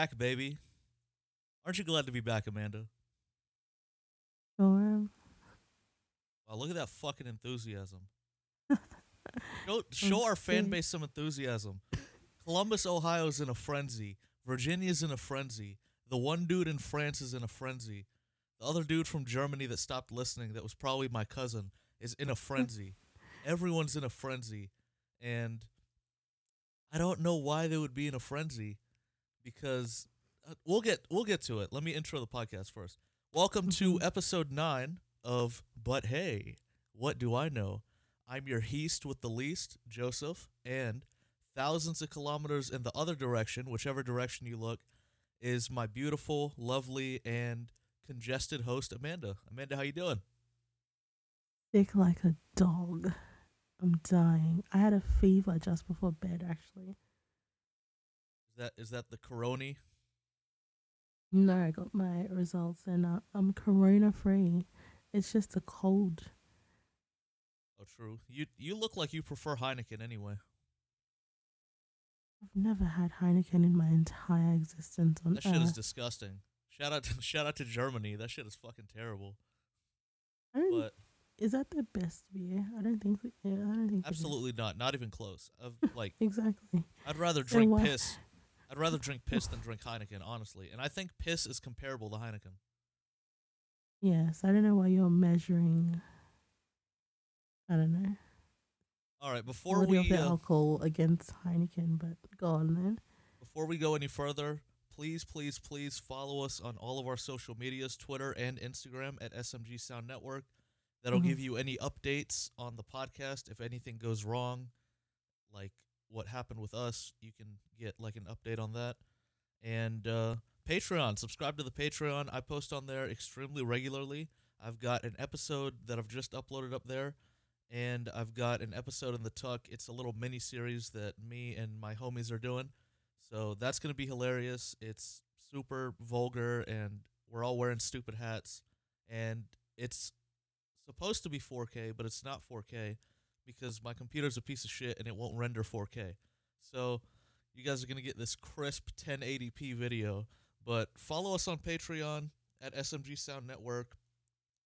back, baby. Aren't you glad to be back, Amanda? Sure. Wow, look at that fucking enthusiasm. show show our fan base some enthusiasm. Columbus, Ohio's in a frenzy. Virginia's in a frenzy. The one dude in France is in a frenzy. The other dude from Germany that stopped listening, that was probably my cousin, is in a frenzy. Everyone's in a frenzy. And I don't know why they would be in a frenzy because uh, we'll get we'll get to it. Let me intro the podcast first. Welcome to episode 9 of But Hey, What Do I Know? I'm your heast with the least, Joseph, and thousands of kilometers in the other direction, whichever direction you look, is my beautiful, lovely, and congested host Amanda. Amanda, how you doing? Sick like a dog. I'm dying. I had a fever just before bed, actually. Is that is that the corona? No, I got my results and uh, I'm corona free. It's just a cold. Oh, true. You you look like you prefer Heineken anyway. I've never had Heineken in my entire existence on That shit is disgusting. Shout out to, shout out to Germany. That shit is fucking terrible. I don't, But is that the best beer? I don't think. so- Yeah, I don't think. absolutely not. Not even close. Of like Exactly. I'd rather drink why- piss. I'd rather drink piss than drink Heineken, honestly. And I think piss is comparable to Heineken. Yes, I don't know why you're measuring. I don't know. All right, before we the uh, alcohol against Heineken, but go on then. before we go any further, please, please, please follow us on all of our social medias, Twitter and Instagram at SMG Sound Network. That'll Mhm. give you any updates on the podcast. If anything goes wrong, like what happened with us, you can get like an update on that. And uh, Patreon, subscribe to the Patreon. I post on there extremely regularly. I've got an episode that I've just uploaded up there, and I've got an episode in the Tuck. It's a little mini series that me and my homies are doing. So that's going to be hilarious. It's super vulgar, and we're all wearing stupid hats. And it's supposed to be 4K, but it's not 4K because my computer's a piece of shit and it won't render 4K. So you guys are going to get this crisp 1080p video. But follow us on Patreon at SMG Sound Network.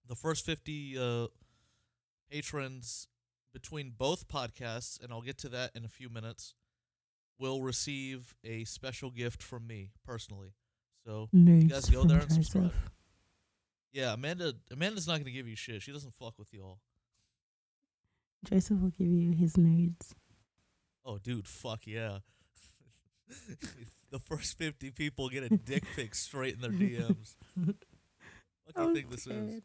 The first 50 uh, patrons between both podcasts, and I'll get to that in a few minutes, will receive a special gift from me personally. So Nudes guys go there and subscribe. Yeah, Amanda. Amanda's not gonna give you shit. She doesn't fuck with y'all. Joseph will give you his nudes. Oh, dude, fuck yeah. the first fifty people get a dick pic straight in their DMs. What do you I'm think this is?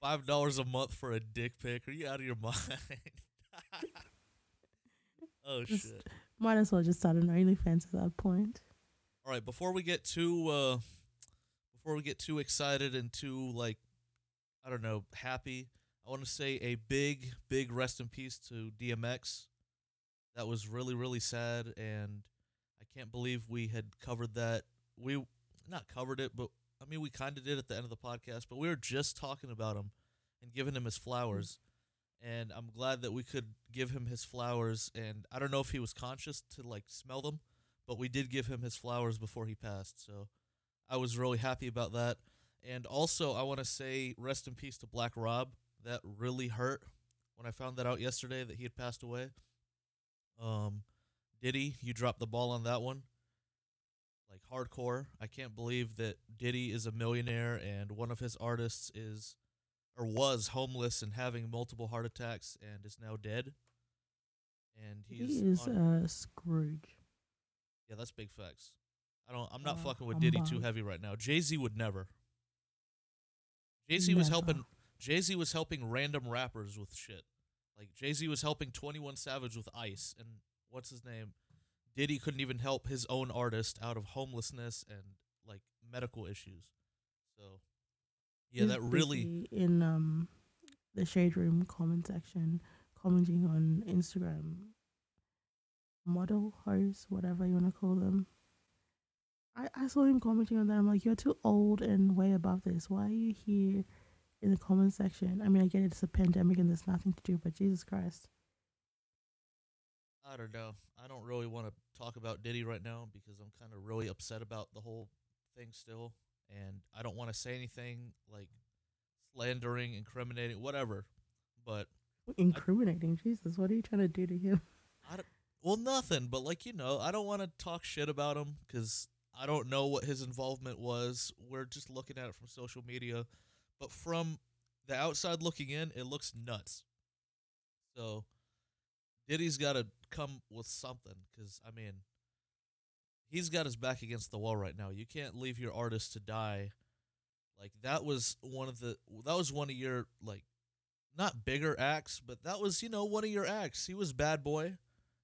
Five dollars a month for a dick pic? Are you out of your mind? oh Just- shit! Might as well just start an OnlyFans at that point. All right, before we get too uh before we get too excited and too like I don't know, happy, I want to say a big big rest in peace to DMX. That was really really sad and I can't believe we had covered that. We not covered it, but I mean we kind of did at the end of the podcast, but we were just talking about him and giving him his flowers. And I'm glad that we could give him his flowers and I don't know if he was conscious to like smell them but we did give him his flowers before he passed. So I was really happy about that. And also, I want to say rest in peace to Black Rob. That really hurt when I found that out yesterday that he had passed away. Um, Diddy, you dropped the ball on that one. Like hardcore. I can't believe that Diddy is a millionaire and one of his artists is or was homeless and having multiple heart attacks and is now dead. And he's he is on- uh, Scrooge. yeah, that's big facts. I don't. I'm not Uh, fucking with Diddy too heavy right now. Jay Z would never. Jay Z was helping. Jay Z was helping random rappers with shit. Like Jay Z was helping Twenty One Savage with Ice, and what's his name? Diddy couldn't even help his own artist out of homelessness and like medical issues. So, yeah, He's that really. in um the shade room comment section commenting on Instagram model hosts, whatever you want to call them. I, I saw him commenting on that. I'm like, you're too old and way above this. Why are you here in the comment section? I mean, I get it, it's a pandemic and there's nothing to do, but Jesus Christ. I I don't know. I don't really want to talk about Diddy right now because I'm kind of really upset about the whole thing still, and I don't want to say anything like slandering, incriminating, whatever. But Incriminating, Jesus! What are you trying to do to him? I don't, well, nothing. But like you know, I don't want to talk shit about him because I don't know what his involvement was. We're just looking at it from social media, but from the outside looking in, it looks nuts. So Diddy's got to come with something because I mean, he's got his back against the wall right now. You can't leave your artist to die. Like that was one of the that was one of your like not bigger acts, but that was you know one of your acts. He was bad boy.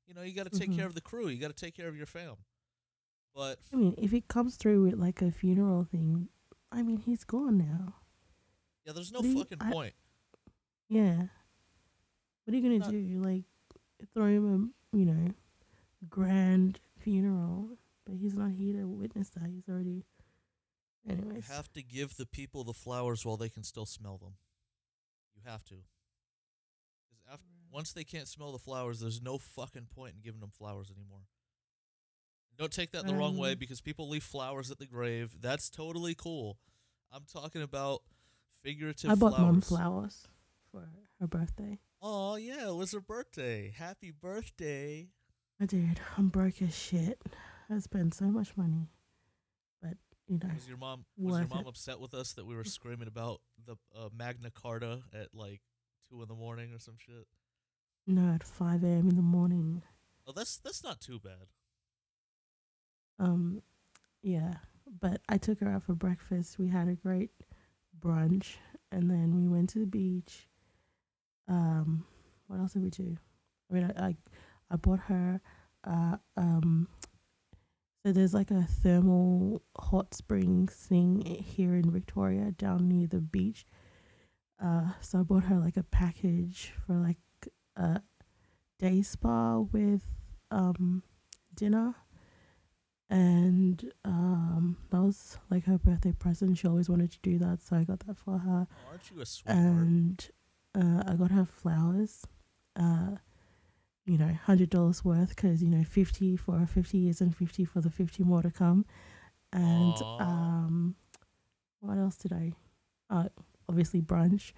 You know you got to take Mhm. care of the crew. You got to take care of your fam. But I mean, if it comes through with like a funeral thing, I mean, he's gone now. Yeah, there's no you- fucking I- point. Yeah. What are you gonna Not- do? Like, throw him a you know, grand funeral, but he's not here to witness that. He's already. Anyways, You have to give the people the flowers while they can still smell them. You have to. Because after once they can't smell the flowers, there's no fucking point in giving them flowers anymore. Don't take that the wrong way Um, because people leave flowers at the grave. That's totally cool. I'm talking about figurative I bought flowers. mom flowers for her birthday. Oh yeah, it was her birthday. Happy birthday. I did. I'm broke as shit. I spent so much money, but you know, Was your mom was your mom it. upset with us that we were screaming about the uh, Magna Carta at like two in the morning or some shit? no, at five a.m. in the morning. Oh, that's that's not too bad. Um, yeah, but I took her out for breakfast. We had a great brunch, and then we went to the beach. Um, what else did we do? I mean, I I, I bought her. Uh, um, so there's like a thermal hot springs thing here in Victoria, down near the beach. Uh, so I bought her like a package for like a day spa with um dinner and um that was like her birthday present. She always wanted to do that so i got that for her. Aren't you a sweetheart? and uh, i got her flowers. Uh you know hundred dollars worth because you know 50 for her 50 years and 50 for the 50 more to come. And um what else did i uh obviously brunch.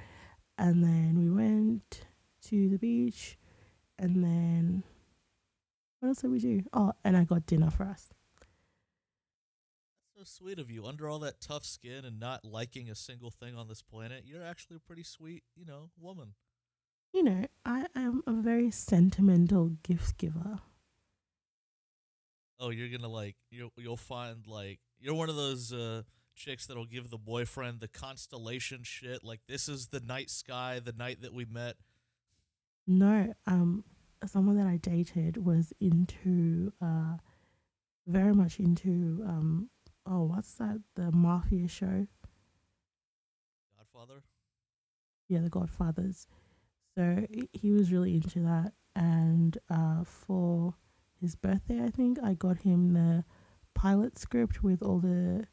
And then we went to the beach. And then what else did we do? Oh and i got dinner for us sweet of you. Under all that tough skin and not liking a single thing on this planet, you're actually a pretty sweet, you know, woman. you know, I am a very sentimental gift giver. Oh, you're gonna like you'll you'll find like you're one of those uh chicks that'll give the boyfriend the constellation shit. Like this is the night sky, the night that we met. No, um, someone that I dated was into, uh, very much into, um, oh, what's that? The mafia show? Godfather. Yeah, The Godfathers. So he- was really into that, and uh, for his birthday, I think I got him the pilot script with all the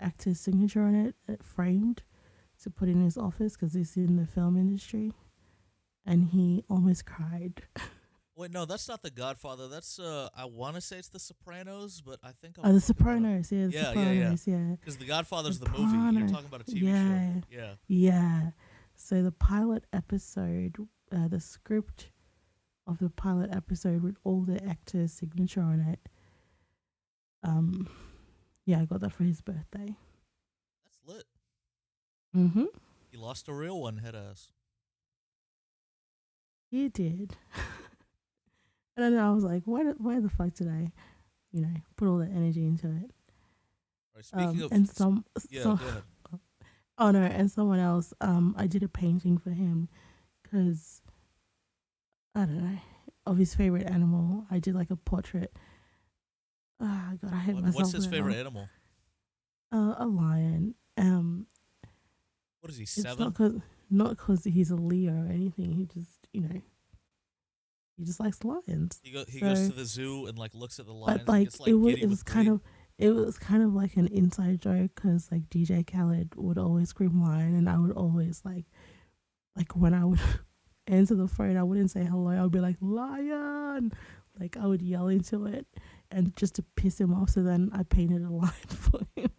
actors' signature on it, uh, framed, to put in his office because he's in the film industry, and he almost cried. Wait, no, that's not the Godfather. That's uh, I want to say it's the Sopranos, but I think I'm Oh, The Sopranos, yeah, The Yeah, yeah, yeah. Sopranos, yeah. Because the Godfather's the movie. You're talking about a TV Yeah. show. Yeah. Yeah. So the pilot episode, uh, the script of the pilot episode with all the actors' signature on it. Um, yeah, I got that for his birthday. That's lit. Mm-hmm. He lost a real one, head ass. He did. and then I was like, why? the- Why the fuck did I, you know, put all that energy into it? Right, speaking Um, of and some, yeah, some go ahead. Oh no, and someone else. Um, I did a painting for him because I don't know of his favorite animal. I did like a portrait. Ah, God, I hate What- myself. what's his favorite animal? Uh, a lion. Um, What is he? it's Seven. not cause not cause he's a Leo or anything. He just, you know, he just likes lions. He go, he goes to the zoo and like looks at the lions. But like, gets, like it was, it was kind of, it was kind of like an inside joke because like DJ Khaled would always scream lion, and I would always like, like when I would answer the phone, I wouldn't say hello. I would be like lion, Like I would yell into it, and just to piss him off. So then I painted a lion for him.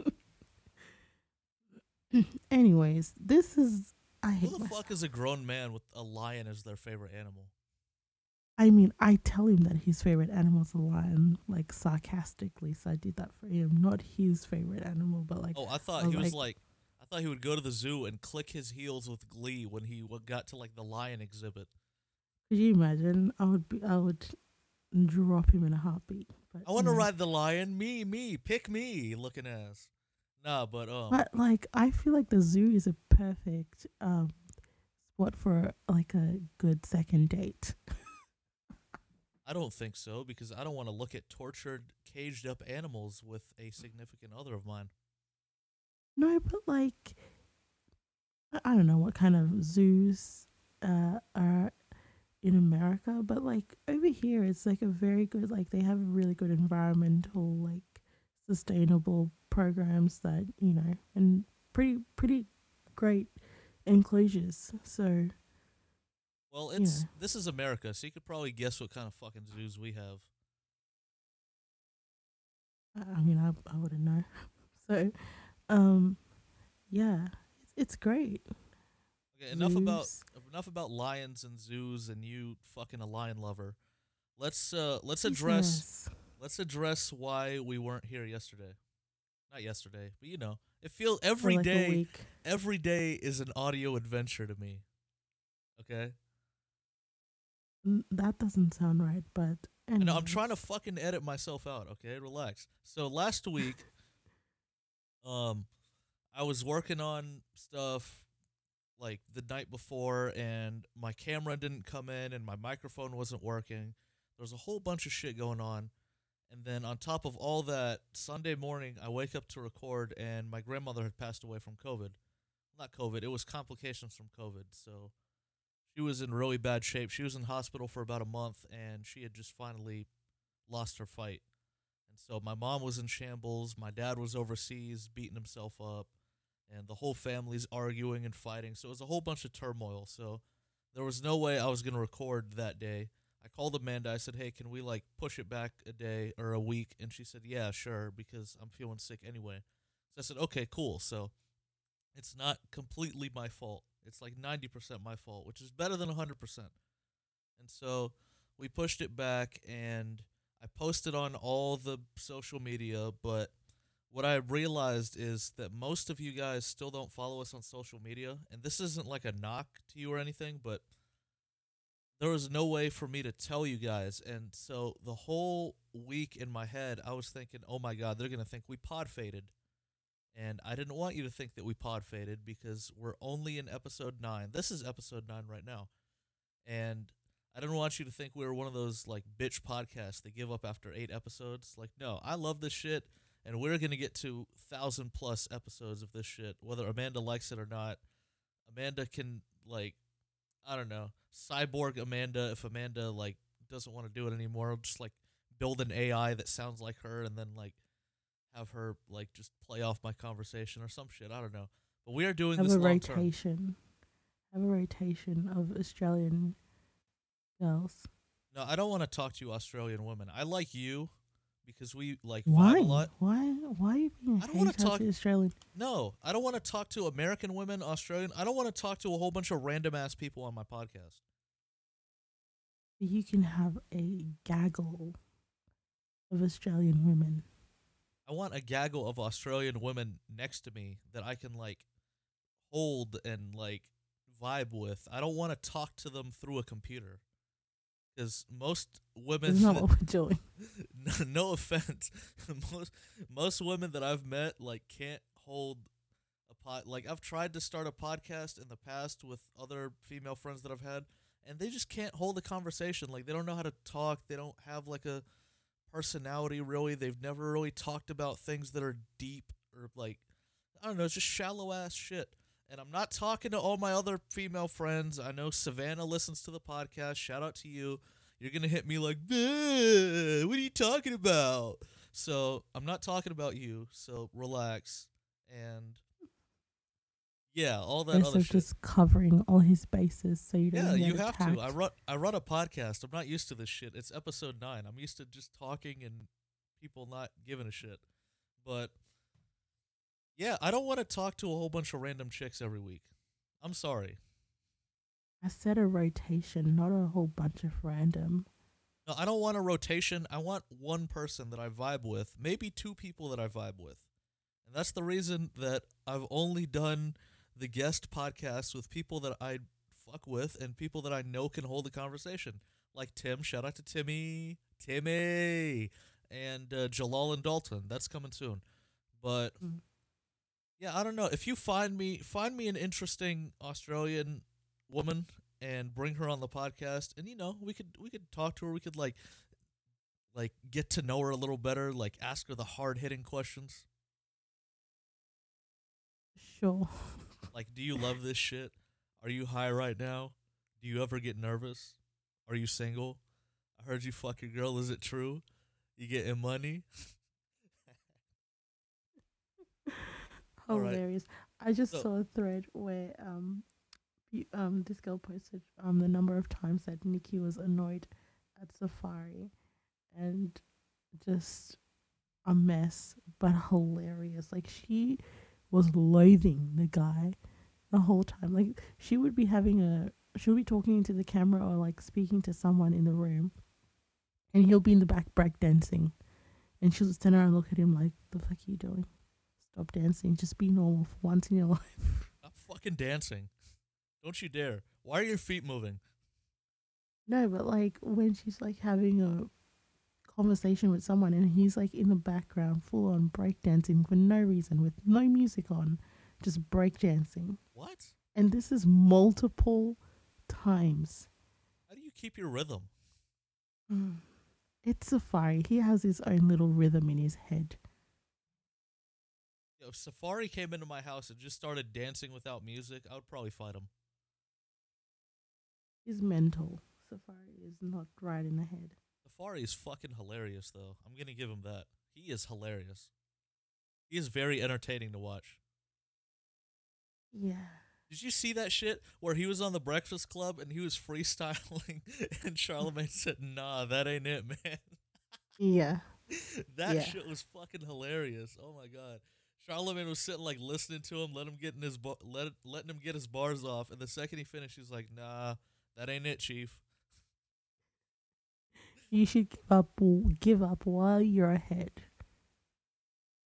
Anyways, this is I hate Who the myself. fuck is a grown man with a lion as their favorite animal? I mean, I tell him that his favorite animal is a lion, like sarcastically. So I did that for him, not his favorite animal, but like Oh, I thought I he was like- like, I thought he would go to the zoo and click his heels with glee when he got to like the lion exhibit. Could you imagine? I would be, I would drop him in a heartbeat. But I want to ride the lion. Me, me, pick me, looking ass. Nah, but um, But like, I feel like the zoo is a perfect um spot for like a good second date. I don't think so because I don't want to look at tortured, caged up animals with a significant other of mine. No, but like, I, don't know what kind of zoos uh are in America, but like over here, it's like a very good like they have really good environmental like sustainable programs that you know and pretty pretty great enclosures. So Well, Yeah. it's this is America, so you could probably guess what kind of fucking zoos we have. I mean, I I wouldn't know. So, um, yeah, it's it's great. Okay, enough about enough about lions and zoos and you fucking a lion lover. Let's uh let's address yes. let's address why we weren't here yesterday. Not yesterday, but you know, it feels every like day. Every day is an audio adventure to me. Okay, That doesn't sound right, but I know I'm trying to fucking edit myself out. Okay, relax. So last week, um, I was working on stuff like the night before, and my camera didn't come in, and my microphone wasn't working. There was a whole bunch of shit going on, and then on top of all that, Sunday morning I wake up to record, and my grandmother had passed away from COVID. Not COVID, it was complications from COVID. So she was in really bad shape. She was in hospital for about a month, and she had just finally lost her fight. And so my mom was in shambles. My dad was overseas beating himself up, and the whole family's arguing and fighting. So it was a whole bunch of turmoil. So there was no way I was gonna record that day. I called Amanda. I said, "Hey, can we like push it back a day or a week?" And she said, "Yeah, sure," because I'm feeling sick anyway. So I said, "Okay, cool." So it's not completely my fault. It's like 90% my fault, which is better than 100%. And so we pushed it back and I posted on all the social media, but what I realized is that most of you guys still don't follow us on social media, and this isn't like a knock to you or anything, but there was no way for me to tell you guys, and so the whole week in my head, I was thinking, "Oh my god, they're gonna think we pod faded," and I didn't want you to think that we pod faded because we're only in episode nine. This is episode nine right now, and I didn't want you to think we were one of those like bitch podcasts that give up after eight episodes. Like, no, I love this shit, and we're gonna get to thousand plus episodes of this shit, whether Amanda likes it or not. Amanda can like, I don't know, cyborg Amanda. If Amanda like doesn't want to do it anymore, just like build an AI that sounds like her, and then like have her like just play off my conversation or some shit. I don't know. But we are doing have this a long term. rotation. Have a rotation of Australian girls. No, I don't want to talk to you Australian women. I like you because we like Why? a lot. Why? Why are you being I don't wanna talk- to Australian? No, I don't want to talk to American women, Australian. I don't want to talk to a whole bunch of random ass people on my podcast. You can have a gaggle of Australian women. I want a gaggle of Australian women next to me that I can like hold and like vibe with. I don't want to talk to them through a computer. Because most women That's not what we're doing. no, no offense most most women that i've met like can't hold a pod like i've tried to start a podcast in the past with other female friends that i've had and they just can't hold a conversation like they don't know how to talk they don't have like a personality really they've never really talked about things that are deep or like i don't know it's just shallow ass shit and i'm not talking to all my other female friends i know savannah listens to the podcast shout out to you you're gonna hit me like, what are you talking about? So I'm not talking about you. So relax. And Yeah, all that instead other of shit. just covering all his bases so you don't Yeah, you have attacked. to. I run I run a podcast. I'm not used to this shit. It's episode 9. I'm used to just talking and people not giving a shit. But yeah, I don't want to talk to a whole bunch of random chicks every week. I'm sorry. I said a rotation, not a whole bunch of random. No, I don't want a rotation. I want one person that I vibe with, maybe two people that I vibe with. And that's the reason that I've only done the guest podcasts with people that I fuck with and people that I know can hold a conversation. Like Tim, shout out to Timmy, Timmy, and uh, Jalal and Dalton. That's coming soon. But Mm. yeah, I don't know. If you find me find me an interesting Australian woman and bring her on the podcast and you know, we could we could talk to her, we could like like get to know her a little better, like ask her the hard-hitting questions. Sure. Like, do you love this shit? Are you high right now? Do you ever get nervous? Are you single? I heard you fuck your girl. Is it true? You getting money? All right. Hilarious. I just So- saw a thread where um um this girl posted um the number of times that Nicki was annoyed at Safaree and just a mess but hilarious. Like she was loathing the guy the whole time. Like she would be having a she would be talking into the camera or like speaking to someone in the room and he'll be in the back break dancing and she'll just turn around and look at him like the fuck are you doing? Stop dancing. Just be normal for once in your life. I'm fucking dancing. Don't you dare. Why are your feet moving? No, but like when she's like having a conversation with someone and he's like in the background full on breakdancing for no reason with no music on, just breakdancing. What? And this is multiple times. How do you keep your rhythm? Mm. It's Safaree. He has his own little rhythm in his head. Yo, if Safaree came into my house and just started dancing without music, I would probably fight him. He's mental. Safaree is not right in the head. Safaree is fucking hilarious, though. I'm gonna give him that. He is hilarious. He is very entertaining to watch. Yeah. Did you see that shit where he was on the Breakfast Club and he was freestyling and Charlemagne said, "Nah, that ain't it, man." Yeah. that Yeah. shit was fucking hilarious. Oh my god. Charlemagne was sitting like listening to him, let him get in his bar- let letting him get his bars off, and the second he finished, he's like, "Nah, that ain't it, chief." You should give up give up while you're ahead.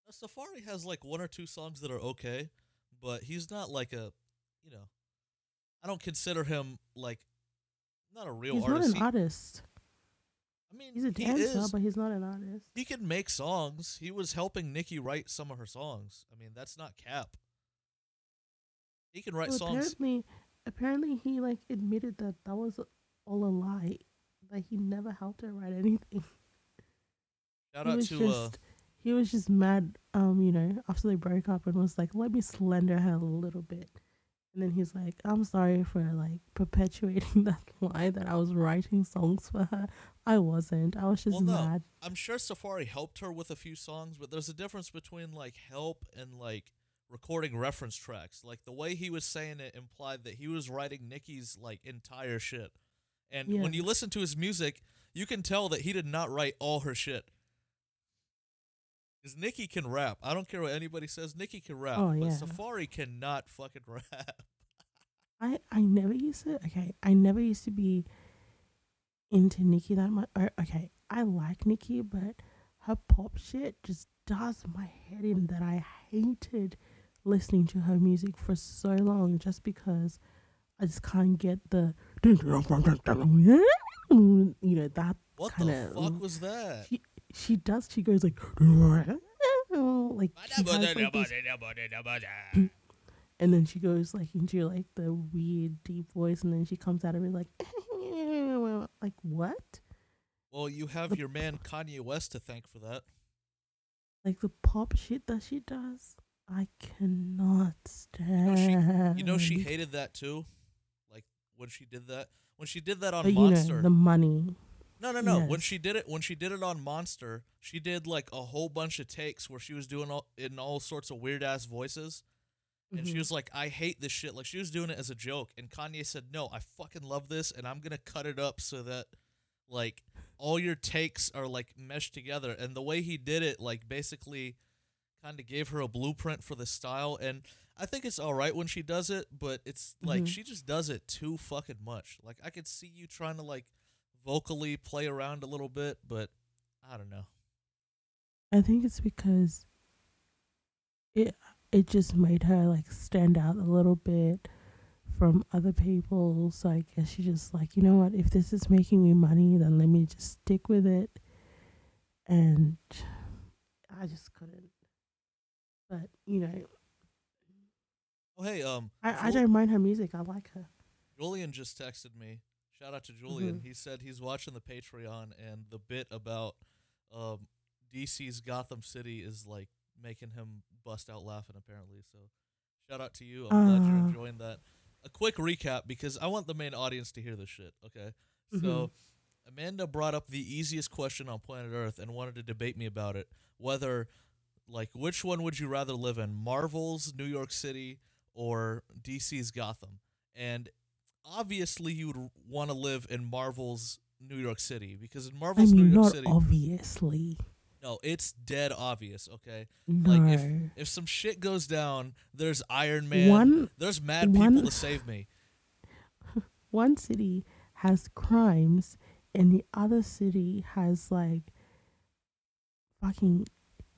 Now, Safaree has like one or two songs that are okay, but he's not like a, you know, I don't consider him like not a real he's artist. not an artist. He- I mean, He's a he dancer, is. but he's not an artist. He can make songs. He was helping Nicki write some of her songs. I mean, that's not cap. He can write Well, songs. apparently, apparently he like admitted that that was all a lie. That he never helped her write anything. Shout he out to uh, just he was just mad. Um, you know, after they broke up, and was like, "Let me slender her a little bit." And then he's like, "I'm sorry for like perpetuating that lie that I was writing songs for her. I wasn't. I was just Well, no. mad." I'm sure Safaree helped her with a few songs, but there's a difference between like help and like recording reference tracks. Like the way he was saying it implied that he was writing Nicki's like entire shit. And when you listen to his music, you can tell that he did not write all her shit. Because Nicki can rap. I don't care what anybody says. Nicki can rap. Oh, but yeah. Safaree cannot fucking rap. I I never used to. Okay, I never used to be into Nicki that much. Or, okay, I like Nicki, but her pop shit just does my head in. That I hated listening to her music for so long, just because I just can't get the you know that What the fuck was that? she she does. She goes like like she has like this and then she goes like into like the weird deep voice and then she comes out of it like like what Well, you have your man Kanye West to thank for that. like the pop shit that she does i cannot know she- stand You know she hated that too, like when she did that. When she did that on but you Monster. know the money no, no, no. When she did it, when she did it on Monster, she did like a whole bunch of takes where she was doing all in all sorts of weird ass voices, and she Mhm. was like, "I hate this shit." Like she was doing it as a joke, and Kanye said, "No, I fucking love this, and I'm gonna cut it up so that like all your takes are like meshed together." And the way he did it, like basically, kind of gave her a blueprint for the style. And I think it's all right when she does it, but it's like Mhm. she just does it too fucking much. Like I could see you trying to like vocally play around a little bit, but I don't know. I think it's because it it just made her like stand out a little bit from other people. So I guess she just like, you know what, if this is making me money, then let me just stick with it. And I just couldn't. But you know, Oh hey, um, I, I don't mind her music. I like her. Julian just texted me. Shout out to Julian. Mhm. He said he's watching the Patreon and the bit about um, DC's Gotham City is like making him bust out laughing apparently. So shout out to you. I'm glad you're Uh. enjoying that. A quick recap because I want the main audience to hear this shit. Okay, so Mhm. Amanda brought up the easiest question on planet Earth and wanted to debate me about it. Whether like which one would you rather live in, Marvel's New York City or DC's Gotham? And obviously you would want to live in Marvel's New York City because in I Marvel's mean, New York not City, obviously. no, it's dead obvious. Okay, No. Like, if- if some shit goes down, there's Iron Man. one there's mad people one- to save me. one city has crimes and the other city has like fucking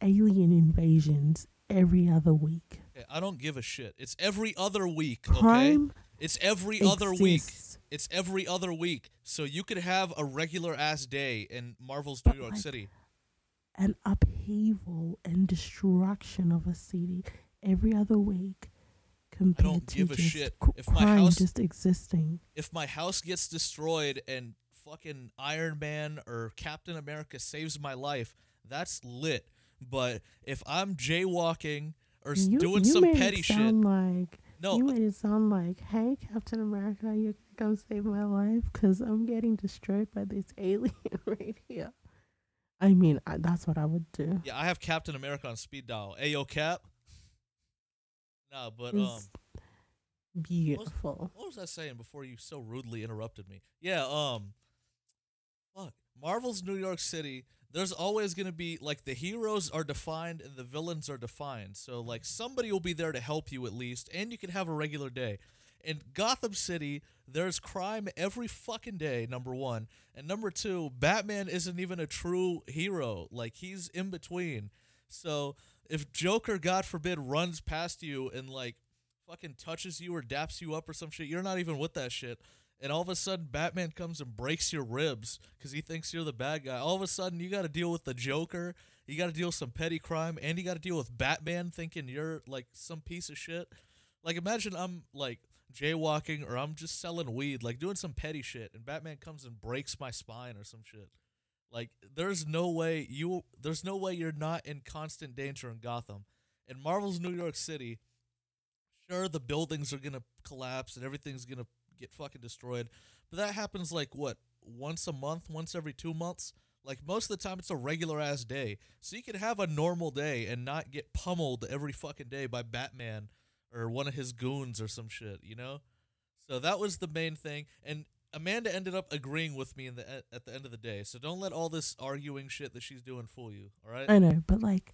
alien invasions every other week. Okay, I don't give a shit. It's every other week. Okay, Crime it's every other week. It's every other week. So you could have a regular ass day in Marvel's New York like, City. An upheaval and destruction of a city every other week compared don't to give a shit. If my house- just existing. If my house gets destroyed and fucking Iron Man or Captain America saves my life, that's lit. But if I'm jaywalking or You, doing you some petty it shit, like no, you made it sound like, "Hey, Captain America, you can come save my life because I'm getting destroyed by this alien right here." I mean, I, that's what I would do. yeah, I have Captain America on speed dial. Ayo, Cap. No, but um, beautiful. what was I saying before you so rudely interrupted me? Yeah, um fuck. Marvel's New York City, there's always gonna be like the heroes are defined and the villains are defined. So like somebody will be there to help you at least, and you can have a regular day. In Gotham City, there's crime every fucking day, number one. And number two, Batman isn't even a true hero. Like he's in between. So if Joker, God forbid, runs past you and like fucking touches you or daps you up or some shit, you're not even with that shit. And all of a sudden, Batman comes and breaks your ribs because he thinks you're the bad guy. All of a sudden, you got to deal with the Joker. You got to deal with some petty crime, and you got to deal with Batman thinking you're like some piece of shit. Like, imagine I'm like jaywalking or I'm just selling weed, like doing some petty shit, and Batman comes and breaks my spine or some shit. Like, there's no way you, there's no way you're not in constant danger in Gotham. In Marvel's New York City, sure the buildings are gonna collapse and everything's gonna get fucking destroyed, but that happens like what once a month, once every two months. Like most of the time, it's a regular ass day, so you can have a normal day and not get pummeled every fucking day by Batman or one of his goons or some shit, you know. So that was the main thing, and Amanda ended up agreeing with me in the at the end of the day. So don't let all this arguing shit that she's doing fool you. All right? I know, but like,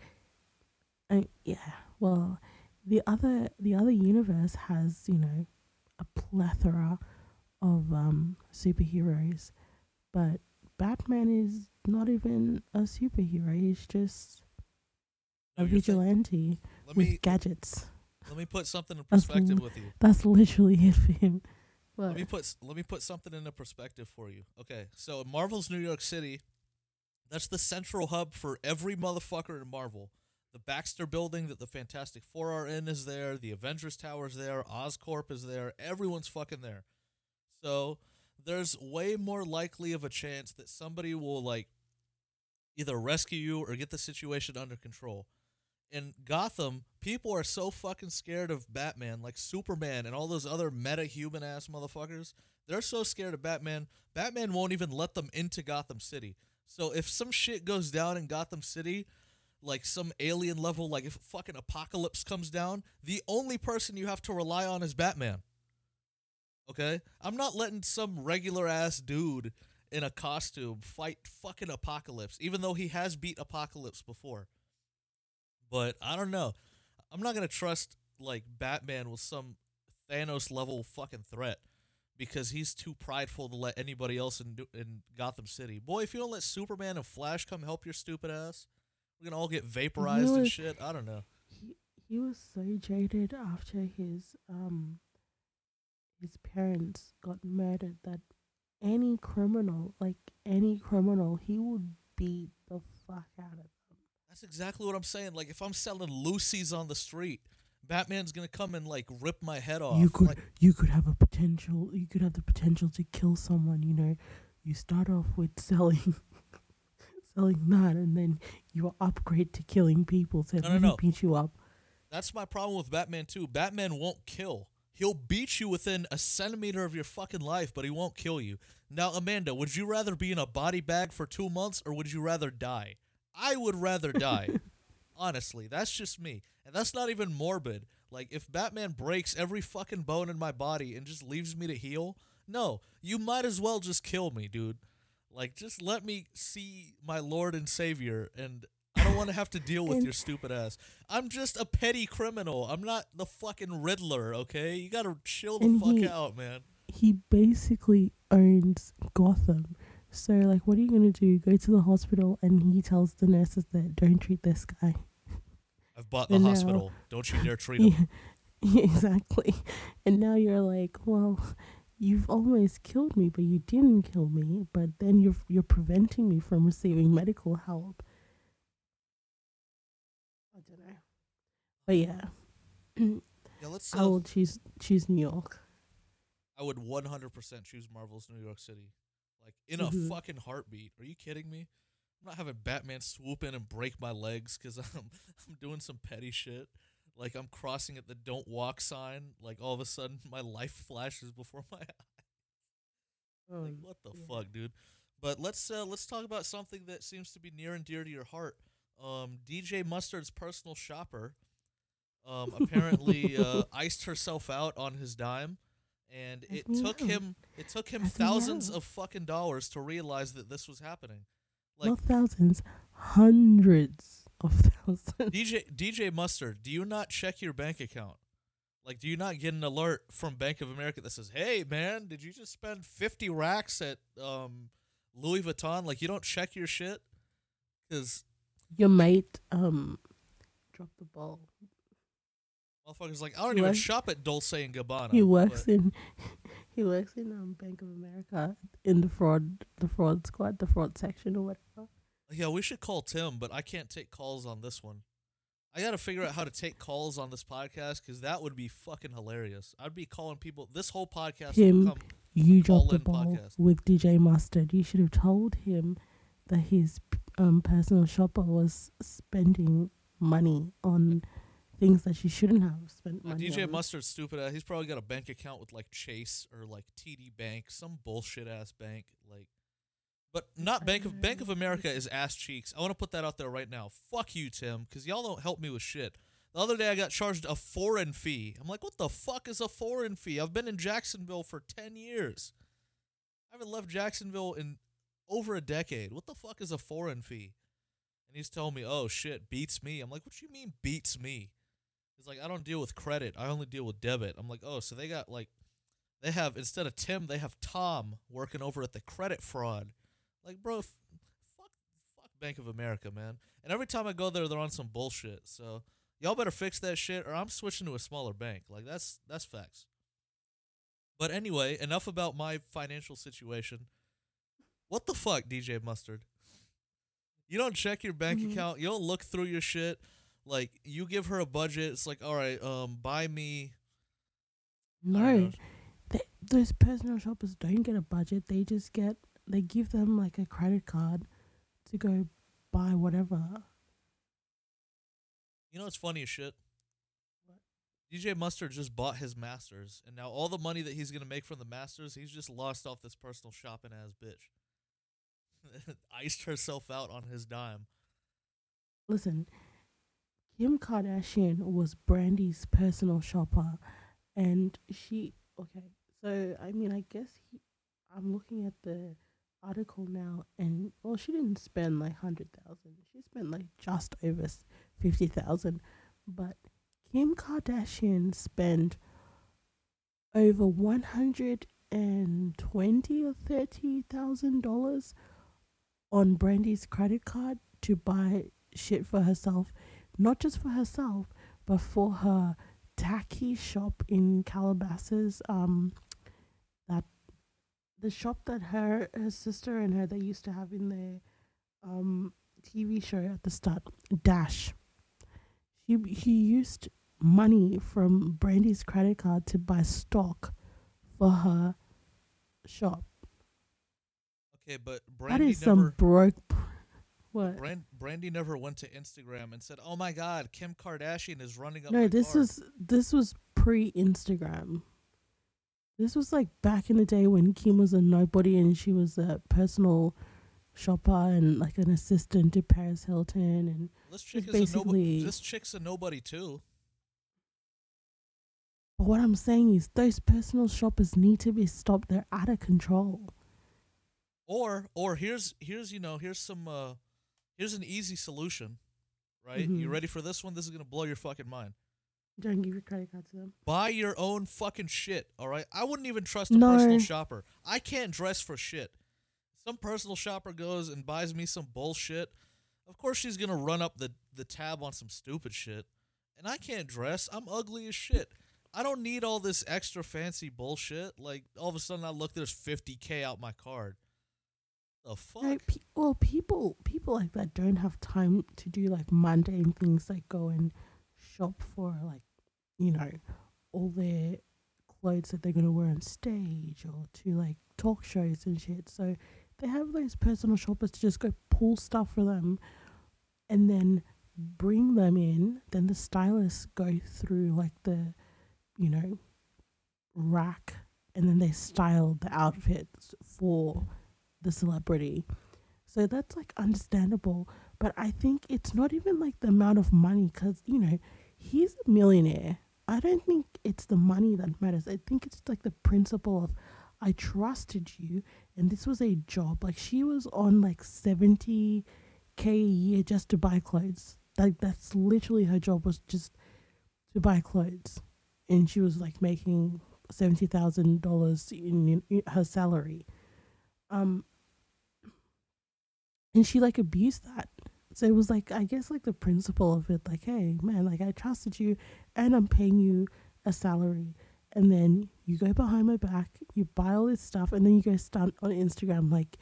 I yeah. Well, the other the other universe has you know a plethora of um superheroes, but Batman is not even a superhero. He's just No, a you're vigilante let with me gadgets. let me put something in perspective l- with you. That's literally it for him. Let me put let me put something into perspective for you. Okay, so in Marvel's New York City, that's the central hub for every motherfucker in Marvel. The Baxter Building that the Fantastic Four are in is there. The Avengers Tower is there. Oscorp is there. Everyone's fucking there. So there's way more likely of a chance that somebody will like either rescue you or get the situation under control. In Gotham, people are so fucking scared of Batman, like Superman and all those other meta human ass motherfuckers. They're so scared of Batman, Batman won't even let them into Gotham City. So if some shit goes down in Gotham City, like some alien level, like if fucking apocalypse comes down, the only person you have to rely on is Batman. Okay? I'm not letting some regular ass dude in a costume fight fucking apocalypse, even though he has beat apocalypse before. But I don't know. I'm not gonna trust like Batman with some Thanos level fucking threat because he's too prideful to let anybody else in in Gotham City. Boy, if you don't let Superman and Flash come help your stupid ass, we're gonna all get vaporized and shit. I don't know. he he was so jaded after his um his parents got murdered that any criminal, like any criminal, he would beat the fuck out of them. That's exactly what I'm saying. Like if I'm selling Lucy's on the street, Batman's gonna come and like rip my head off. you could Like, you could have a potential you could have the potential to kill someone, you know. You start off with selling selling that and then you upgrade to killing people to No, no, no. beat you up. That's my problem with Batman too. Batman won't kill. He'll beat you within a centimeter of your fucking life, but he won't kill you. Now, Amanda, would you rather be in a body bag for two months or would you rather die? I would rather die. Honestly, that's just me. And that's not even morbid. Like, if Batman breaks every fucking bone in my body and just leaves me to heal, no, you might as well just kill me, dude. Like, just let me see my Lord and Savior, and I don't want to have to deal with your stupid ass. I'm just a petty criminal. I'm not the fucking Riddler, okay? You gotta chill the fuck he- out, man. he basically owns Gotham. So like what are you gonna do? Go to the hospital and he tells the nurses that don't treat this guy. I've bought the And now- hospital. Don't you dare treat him. Yeah, exactly. And now you're like, well, you've almost killed me, but you didn't kill me. But then you're you're preventing me from receiving medical help. I don't know, but yeah, Yeah, let's. I will choose choose New York. I would 100% choose Marvel's New York City. Like, in a Mhm. fucking heartbeat. Are you kidding me? I'm not having Batman swoop in and break my legs because I'm, I'm doing some petty shit. Like, I'm crossing at the don't walk sign. Like, all of a sudden, my life flashes before my eyes. Like, Um, what the yeah. fuck, dude? But let's uh, let's talk about something that seems to be near and dear to your heart. Um, DJ Mustard's personal shopper um, apparently uh, iced herself out on his dime, and it took know. him it took him thousands of fucking dollars to realize that this was happening. Like Not thousands, hundreds of thousands. DJ DJ Mustard, do you not check your bank account? Like, do you not get an alert from Bank of America that says, "Hey, man, did you just spend fifty racks at um, Louis Vuitton?" Like, you don't check your shit because Your mate um drop the ball. motherfuckers like I don't He even works- shop at Dolce and Gabbana. He works but- in he works in um Bank of America in the fraud the fraud squad, the fraud section or whatever. Yeah, we should call Tim, but I can't take calls on this one. I got to figure out how to take calls on this podcast because that would be fucking hilarious. I'd be calling people. This whole podcast come. You dropped the ball podcast. with DJ Mustard. You should have told him that his um personal shopper was spending money on things that she shouldn't have spent money DJ on. Mustard's stupid ass. He's probably got a bank account with like Chase or like TD Bank, some bullshit ass bank. Like, but not Bank of. Bank of America is ass cheeks. I want to put that out there right now. Fuck you, Tim, because y'all don't help me with shit. The other day I got charged a foreign fee. I'm like, what the fuck is a foreign fee? I've been in Jacksonville for ten years. I haven't left Jacksonville in over a decade. What the fuck is a foreign fee? And he's telling me, oh shit, beats me. I'm like, what do you mean beats me? He's like, I don't deal with credit. I only deal with debit. I'm like, oh, so they got like, they have instead of Tim, they have Tom working over at the credit fraud. Like, bro, f- fuck, fuck Bank of America, man. And every time I go there, they're on some bullshit. So y'all better fix that shit, or I'm switching to a smaller bank. Like that's that's facts. But anyway, enough about my financial situation. What the fuck, DJ Mustard? You don't check your bank Mhm. account. You don't look through your shit. Like you give her a budget. It's like, all right, um, buy me. No, they, those personal shoppers don't get a budget. They just get they give them like a credit card to go buy whatever. You know what's funny as shit? DJ Mustard just bought his masters, and now all the money that he's gonna make from the masters, he's just lost off this personal shopping ass bitch. Iced herself out on his dime. listen, Kim Kardashian was Brandy's personal shopper, and she okay. So I mean, I guess he. I'm looking at the article now, and well, she didn't spend like hundred thousand. She spent like just over fifty thousand, but Kim Kardashian spent over one hundred and twenty or thirty thousand dollars on Brandy's credit card to buy shit for herself, not just for herself, but for her tacky shop in Calabasas. Um, the shop that her her sister and her they used to have in their um TV show at the start, Dash. He he used money from Brandy's credit card to buy stock for her shop. Okay, but that Brandy is some never broke. What? Brand, Brandy never went to Instagram and said, "Oh my God, Kim Kardashian is running up." No, this card." was this was pre Instagram. This was like back in the day when Kim was a nobody and she was a personal shopper and like an assistant to Paris Hilton and this chick is a nobody. basically- This chick's a nobody too. but what I'm saying is those personal shoppers need to be stopped. They're out of control. Or or here's here's you know here's some uh here's an easy solution, right? You Mhm. ready for this one? This is gonna blow your fucking mind. Don't give your credit card to them. Buy your own fucking shit, all right? I wouldn't even trust a No. personal shopper. I can't dress for shit. Some personal shopper goes and buys me some bullshit. Of course she's gonna run up the, the tab on some stupid shit. And I can't dress. I'm ugly as shit. I don't need all this extra fancy bullshit. Like all of a sudden I look there's fifty K out my card. The fuck? Like, pe- well, people people like that don't have time to do like mundane things like go and shop for like, you know, all their clothes that they're gonna wear on stage or to like talk shows and shit. So they have those personal shoppers to just go pull stuff for them, and then bring them in. Then the stylists go through like the, you know, rack, and then they style the outfits for the celebrity. So that's like understandable. But I think it's not even like the amount of money because, you know, he's a millionaire. I don't think it's the money that matters. I think it's like the principle of I trusted you and this was a job. Like she was on like 70k a year just to buy clothes. Like that's literally her job was just to buy clothes. And she was like making $70,000 in, in her salary um and she like abused that so it was like i guess like the principle of it like hey man like i trusted you and i'm paying you a salary and then you go behind my back you buy all this stuff and then you go stunt on instagram like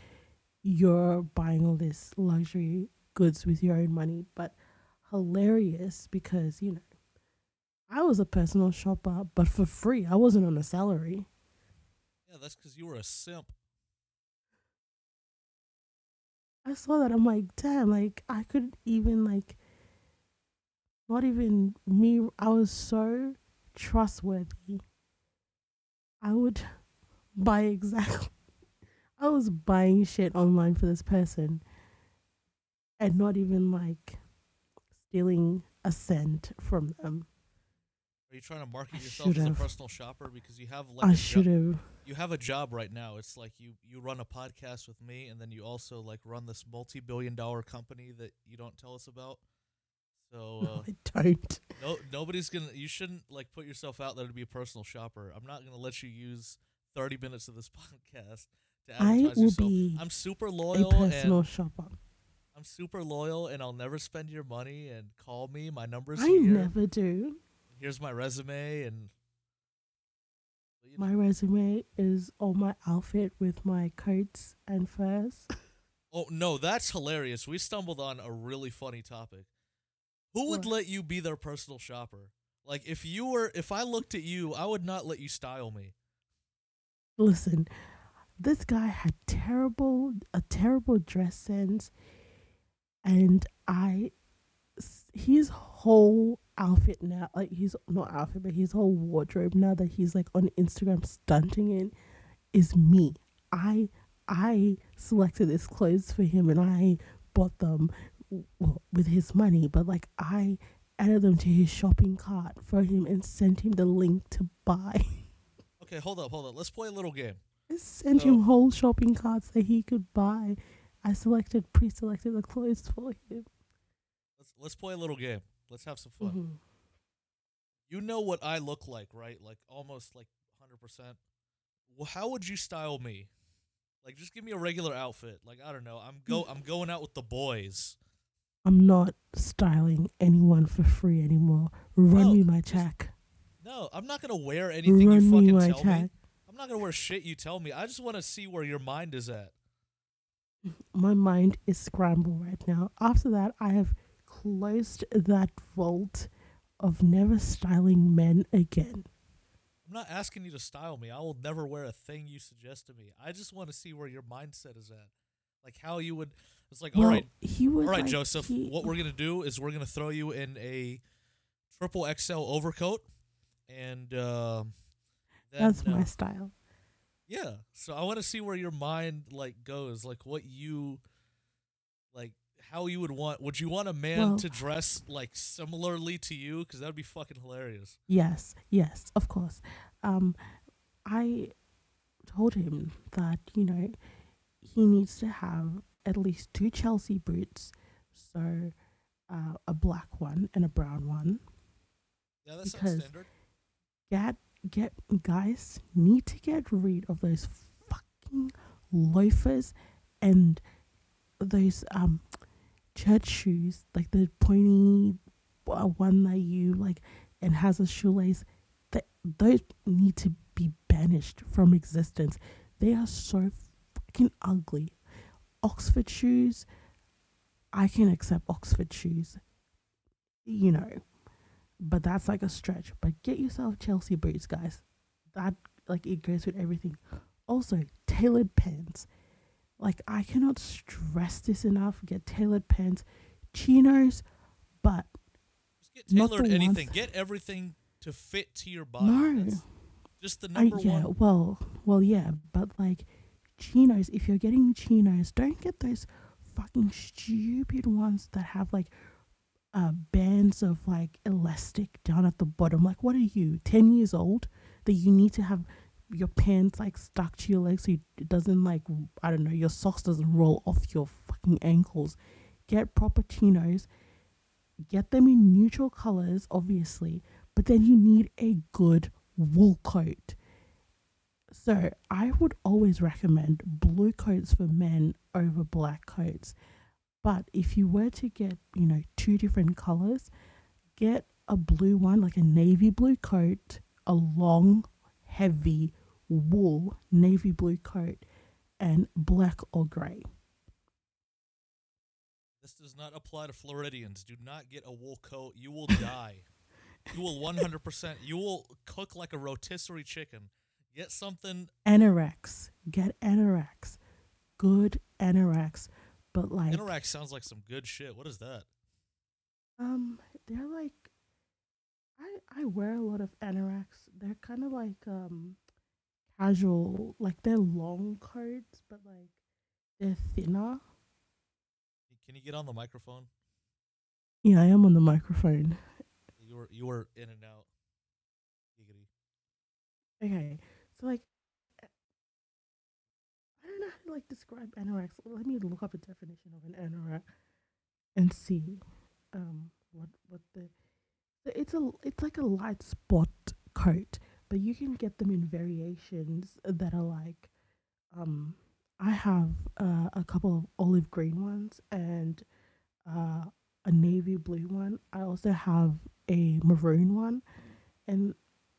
you're buying all this luxury goods with your own money but hilarious because you know i was a personal shopper but for free i wasn't on a salary Yeah, that's because you were a simp. I saw that. I'm like, damn, like I couldn't even like not even me I was so trustworthy. I would buy exactly I was buying shit online for this person and not even like stealing a cent from them. Are you trying to market I yourself as a personal shopper because you have like I should have You have a job right now. It's like you you run a podcast with me, and then you also like run this multi-billion-dollar company that you don't tell us about. So uh, no, I don't. no, nobody's gonna. You shouldn't like put yourself out there to be a personal shopper. I'm not gonna let you use 30 minutes of this podcast to I will yourself. be I'm super loyal. A personal and shopper. I'm super loyal, and I'll never spend your money. And call me. My number's I here. never do. Here's my resume, and but, you know, My resume is on my outfit with my coats and furs. Oh no, that's hilarious. We stumbled on a really funny topic. Who would What? let you be their personal shopper? Like if you were if I looked at you, I would not let you style me. Listen, this guy had terrible, a terrible dress sense, and I his whole outfit now, like his not outfit, but his whole wardrobe now that he's like on Instagram stunting in, is me. I I selected these clothes for him, and I bought them well, with his money, but like I added them to his shopping cart for him and sent him the link to buy. Okay, hold up, hold up. Let's play a little game. I sent So- him whole shopping carts that he could buy. I selected, pre-selected the clothes for him. Let's let's play a little game. Let's have some fun. Mhm. You know what I look like, right? Like almost like 100%. Well, how would you style me? Like just give me a regular outfit. Like I don't know. I'm go I'm going out with the boys. I'm not styling anyone for free anymore. Run No, me my check. No, I'm not going to wear anything Run you me fucking my tell me. I'm not going to wear shit you tell me. I just want to see where your mind is at. My mind is scrambled right now. After that, I have closed that vault of never styling men again. I'm not asking you to style me. I will never wear a thing you suggest to me. I just want to see where your mindset is at. Like how you would It's like, well, all right, he was all right, like, Joseph. he- What we're gonna do is we're gonna throw you in a triple XL overcoat, and um then, That's uh, my style. yeah. So I want to see where your mind like goes, like what you like, how you would want. Would you want a man Well- to dress like similarly to you? Because that would be fucking hilarious. Yes, yes, of course. Um, I told him that you know he needs to have at least two Chelsea boots, so uh, a black one and a brown one. Yeah, that sounds Because- standard. Get get guys need to get rid of those fucking loafers and those um church shoes, like the pointy uh, one that you like and has a shoelace. That those need to be banished from existence. They are so fucking ugly. Oxford shoes, I can accept Oxford shoes, you know, but that's like a stretch. But get yourself Chelsea boots, guys. That like it goes with everything. Also, tailored pants. Like I cannot stress this enough. Get tailored pants, chinos, but Just get tailored anything. ones- Get everything to fit to your body. no. That's just the I, number yeah, one. well, well, yeah, but like chinos. If you're getting chinos, don't get those fucking stupid ones that have like uh bands of like elastic down at the bottom. Like, what are you, ten years old, that you need to have your pants like stuck to your legs so it doesn't like I don't know your socks doesn't roll off your fucking ankles. Get proper chinos. Get them in neutral colors, obviously, but then you need a good wool coat. So I would always recommend blue coats for men over black coats. But if you were to get, you know, two different colors, get a blue one, like a navy blue coat, a long, heavy wool navy blue coat, and black or gray. This does not apply to Floridians. Do not get a wool coat. You will die. you will 100%. You will cook like a rotisserie chicken. Get something. Anoraks. Get anoraks. Good anoraks. But like Interact sounds like some good shit. What is that? Um, they're like, I I wear a lot of anoraks. They're kind of like um, casual. Like they're long coats, but like they're thinner. Can you get on the microphone? Yeah, I am on the microphone. You were you were in and out. Giggity. Okay, so like, I don't know how to like describe anoraks. Let me look up a definition of an anorak and see, um, what what the it's a it's like a light spot coat, but you can get them in variations that are like, um, I have uh, a couple of olive green ones and uh, a navy blue one. I also have a maroon one, and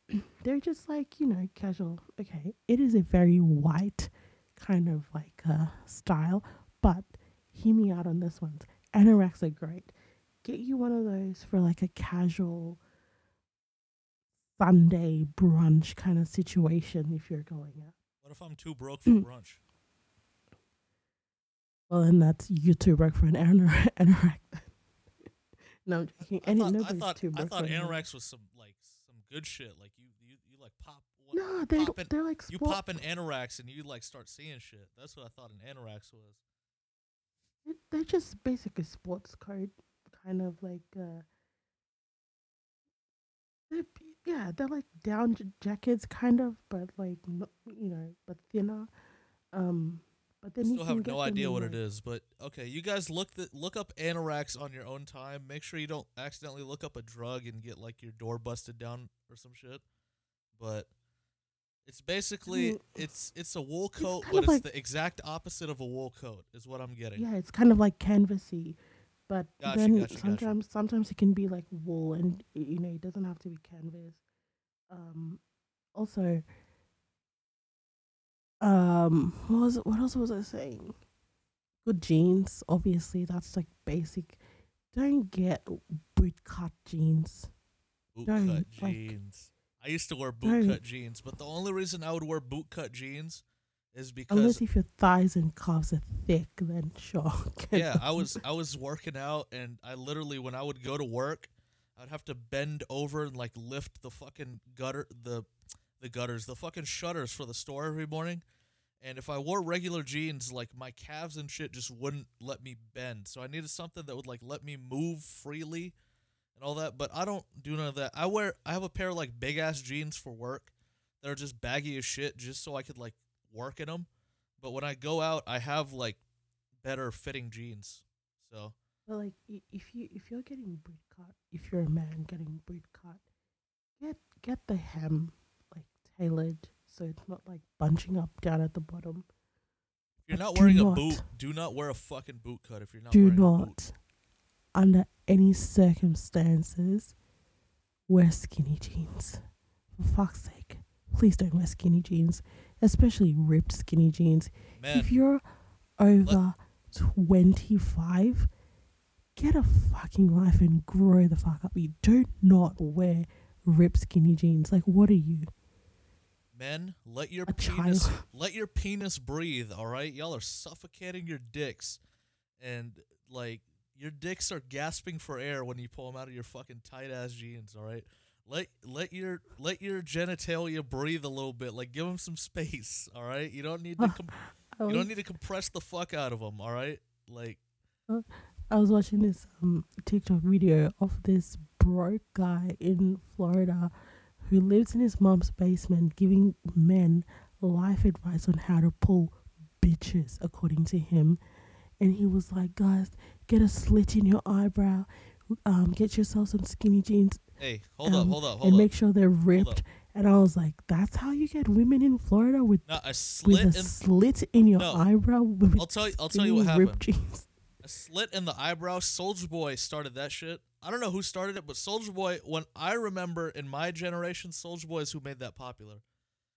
they're just like you know casual. Okay, it is a very white kind of like uh, style, but hear me out on this one. Anoraks are great. Get you one of those for like a casual Sunday brunch kind of situation if you're going out. What if I'm too broke for Mm. brunch? Well, and that's you too broke for an anor- anorak. no, I'm joking. I Any, thought, I thought, too I thought for an anorak. anoraks was some like some good shit. Like you you, you like pop. What, No, they pop an- they're like you pop an anoraks and you like start seeing shit. That's what I thought an anoraks was. They're just basically sports coat, kind of like uh. They're, yeah, they're like down j- jackets, kind of, but like you know, but thinner. Um, but then you Still have no idea what it is, but okay, you guys look the, look up anoraks on your own time. Make sure you don't accidentally look up a drug and get like your door busted down or some shit. But it's basically mean, it's it's a wool coat, but it's like- the exact opposite of a wool coat, is what I'm getting. Yeah, it's kind of like canvasy, but Gotcha, then gotcha, gotcha. sometimes sometimes it can be like wool, and you know it doesn't have to be canvas. Um, also, um, what was what else was I saying? Good jeans, obviously that's like basic. Don't get boot cut jeans. boot Don't, cut like- jeans. I used to wear boot Don't. cut jeans, but the only reason I would wear boot cut jeans is because Unless if your thighs and calves are thick, then sure. yeah, I was I was working out and I literally when I would go to work, I'd have to bend over and like lift the fucking gutter the the gutters, the fucking shutters for the store every morning. And if I wore regular jeans, like my calves and shit just wouldn't let me bend. So I needed something that would like let me move freely and all that. But I don't do none of that. I wear I have a pair of like big ass jeans for work that are just baggy as shit just so I could like work in them. But when I go out, I have like better fitting jeans. So But like, i- if you if you're getting boot cut, if you're a man getting boot cut, get get the hem like tailored so it's not like bunching up down at the bottom. if you're But not wearing a not- boot, do not wear a fucking boot cut. If you're not Do wearing a boot. not, under any circumstances, wear skinny jeans. For fuck's sake, please don't wear skinny jeans, especially ripped skinny jeans. man. if you're over 25, get a fucking life and grow the fuck up. You do not wear ripped skinny jeans. Like, what are you? Men, let your A penis child. let your penis breathe, all right? Y'all are suffocating your dicks and like your dicks are gasping for air when you pull them out of your fucking tight ass jeans, all right? Let let your let your genitalia breathe a little bit. Like give them some space, all right? You don't need to com- you don't need to compress the fuck out of them, all right? Like I was watching this um TikTok video of this broke guy in Florida who lives in his mom's basement giving men life advice on how to pull bitches according to him. And he was like, guys, get a slit in your eyebrow, um, get yourself some skinny jeans, hey, hold up, um, hold up, and hold up. And make sure they're ripped. And I was like, that's how you get women in Florida with a with slit a in slit in your No. eyebrow. With I'll tell you- I'll tell you what happened. jeans. a slit in the eyebrow. Soulja Boy started that shit. I don't know who started it, but Soulja Boy. When I remember in my generation, Soulja Boy is who made that popular.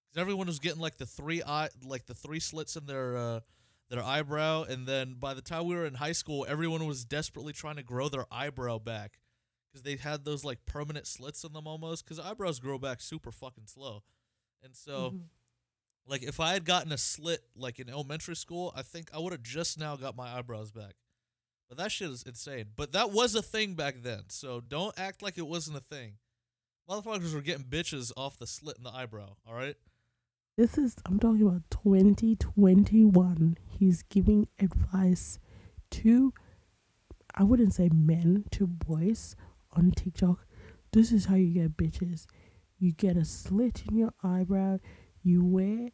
Because everyone was getting like the three eye, like the three slits in their uh, their eyebrow, and then by the time we were in high school, everyone was desperately trying to grow their eyebrow back because they had those like permanent slits in them almost. Because eyebrows grow back super fucking slow, and so. Mhm. Like if I had gotten a slit like in elementary school, I think I would have just now got my eyebrows back. But that shit is insane. But that was a thing back then, so don't act like it wasn't a thing. Motherfuckers were getting bitches off the slit in the eyebrow. All right. This is I'm talking about 2021. He's giving advice to I wouldn't say men to boys on TikTok. This is how you get bitches. You get a slit in your eyebrow. You wear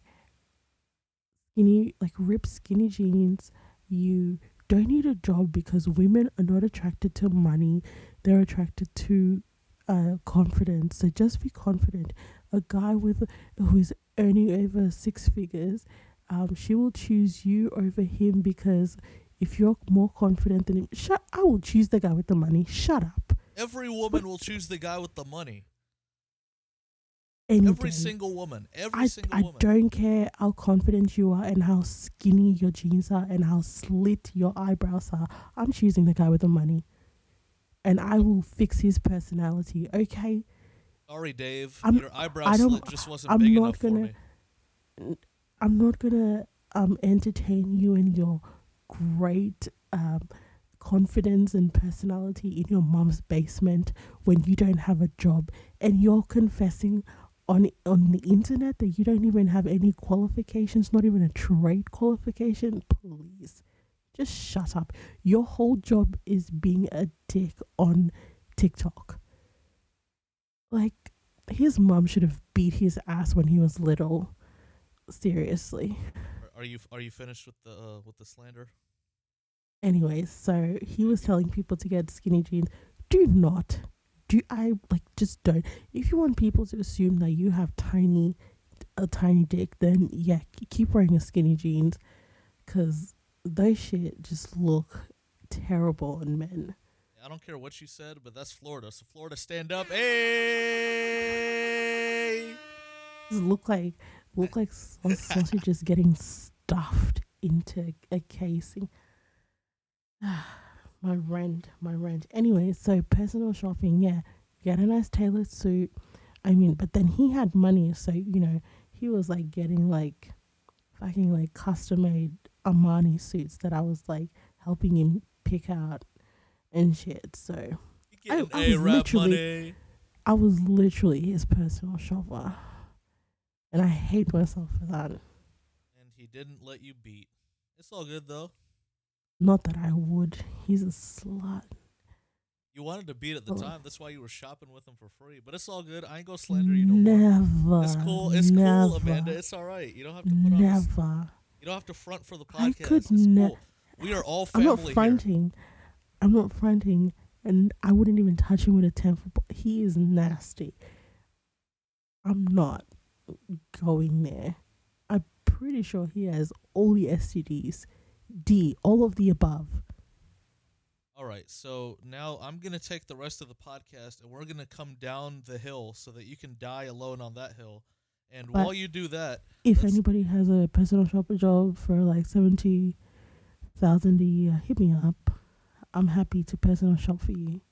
skinny like ripped skinny jeans. You don't need a job because women are not attracted to money. They're attracted to uh, confidence. So just be confident. A guy with who's earning over six figures, um, she will choose you over him because if you're more confident than him, shut. I will choose the guy with the money. Shut up. Every woman will choose the guy with the money. Any Every day. single woman. Every I, single I woman. don't care how confident you are and how skinny your jeans are and how slit your eyebrows are. I'm choosing the guy with the money. And I will fix his personality, okay? Sorry, Dave. I'm- Your eyebrow slit just wasn't I'm big not enough gonna- me. I'm not gonna um entertain you and your great um confidence and personality in your mom's basement when you don't have a job and you're confessing on on the internet that you don't even have any qualifications, not even a trade qualification. Please just shut up. Your whole job is being a dick on TikTok. Like his mom should have beat his ass when he was little. Seriously. Are, you are you finished with the uh, with the slander? Anyways, so he was telling people to get skinny jeans. Do not. Do I like just don't. If you want people to assume that you have tiny a tiny dick, then yeah, keep wearing a skinny jeans cuz those shit just look terrible on men. I don't care what you said, but that's Florida. So Florida, stand up. Hey! Look like look like a sausage is getting stuffed into a casing. my rent, my rent. Anyway, so personal shopping, yeah. Get a nice tailored suit. I mean, but then he had money, so you know, he was like getting like fucking like custom made Armani suits that I was like helping him pick out and shit. So I, I was literally, money. I was literally his personal shopper, and I hate myself for that. And he didn't let you beat. It's all good though. Not that I would. He's a slut. You wanted to beat at the oh. time. That's why you were shopping with him for free. But it's all good. I ain't gonna slander you no never, more. It's cool. It's never, cool, Amanda. It's all right. You don't have to put never. on. You don't have to front for the podcast. I could never. Cool. We are all family I'm not fronting. Here. I'm not fronting, and I wouldn't even touch him with a ten foot. He is nasty. I'm not going there. I'm pretty sure he has all the STDs. D, all of the above. All right, so now I'm gonna take the rest of the podcast and we're gonna come down the hill so that you can die alone on that hill. And but while you do that, if anybody has a personal shopper job for like seventy thousand a year, hit me up. I'm happy to personal shop for you.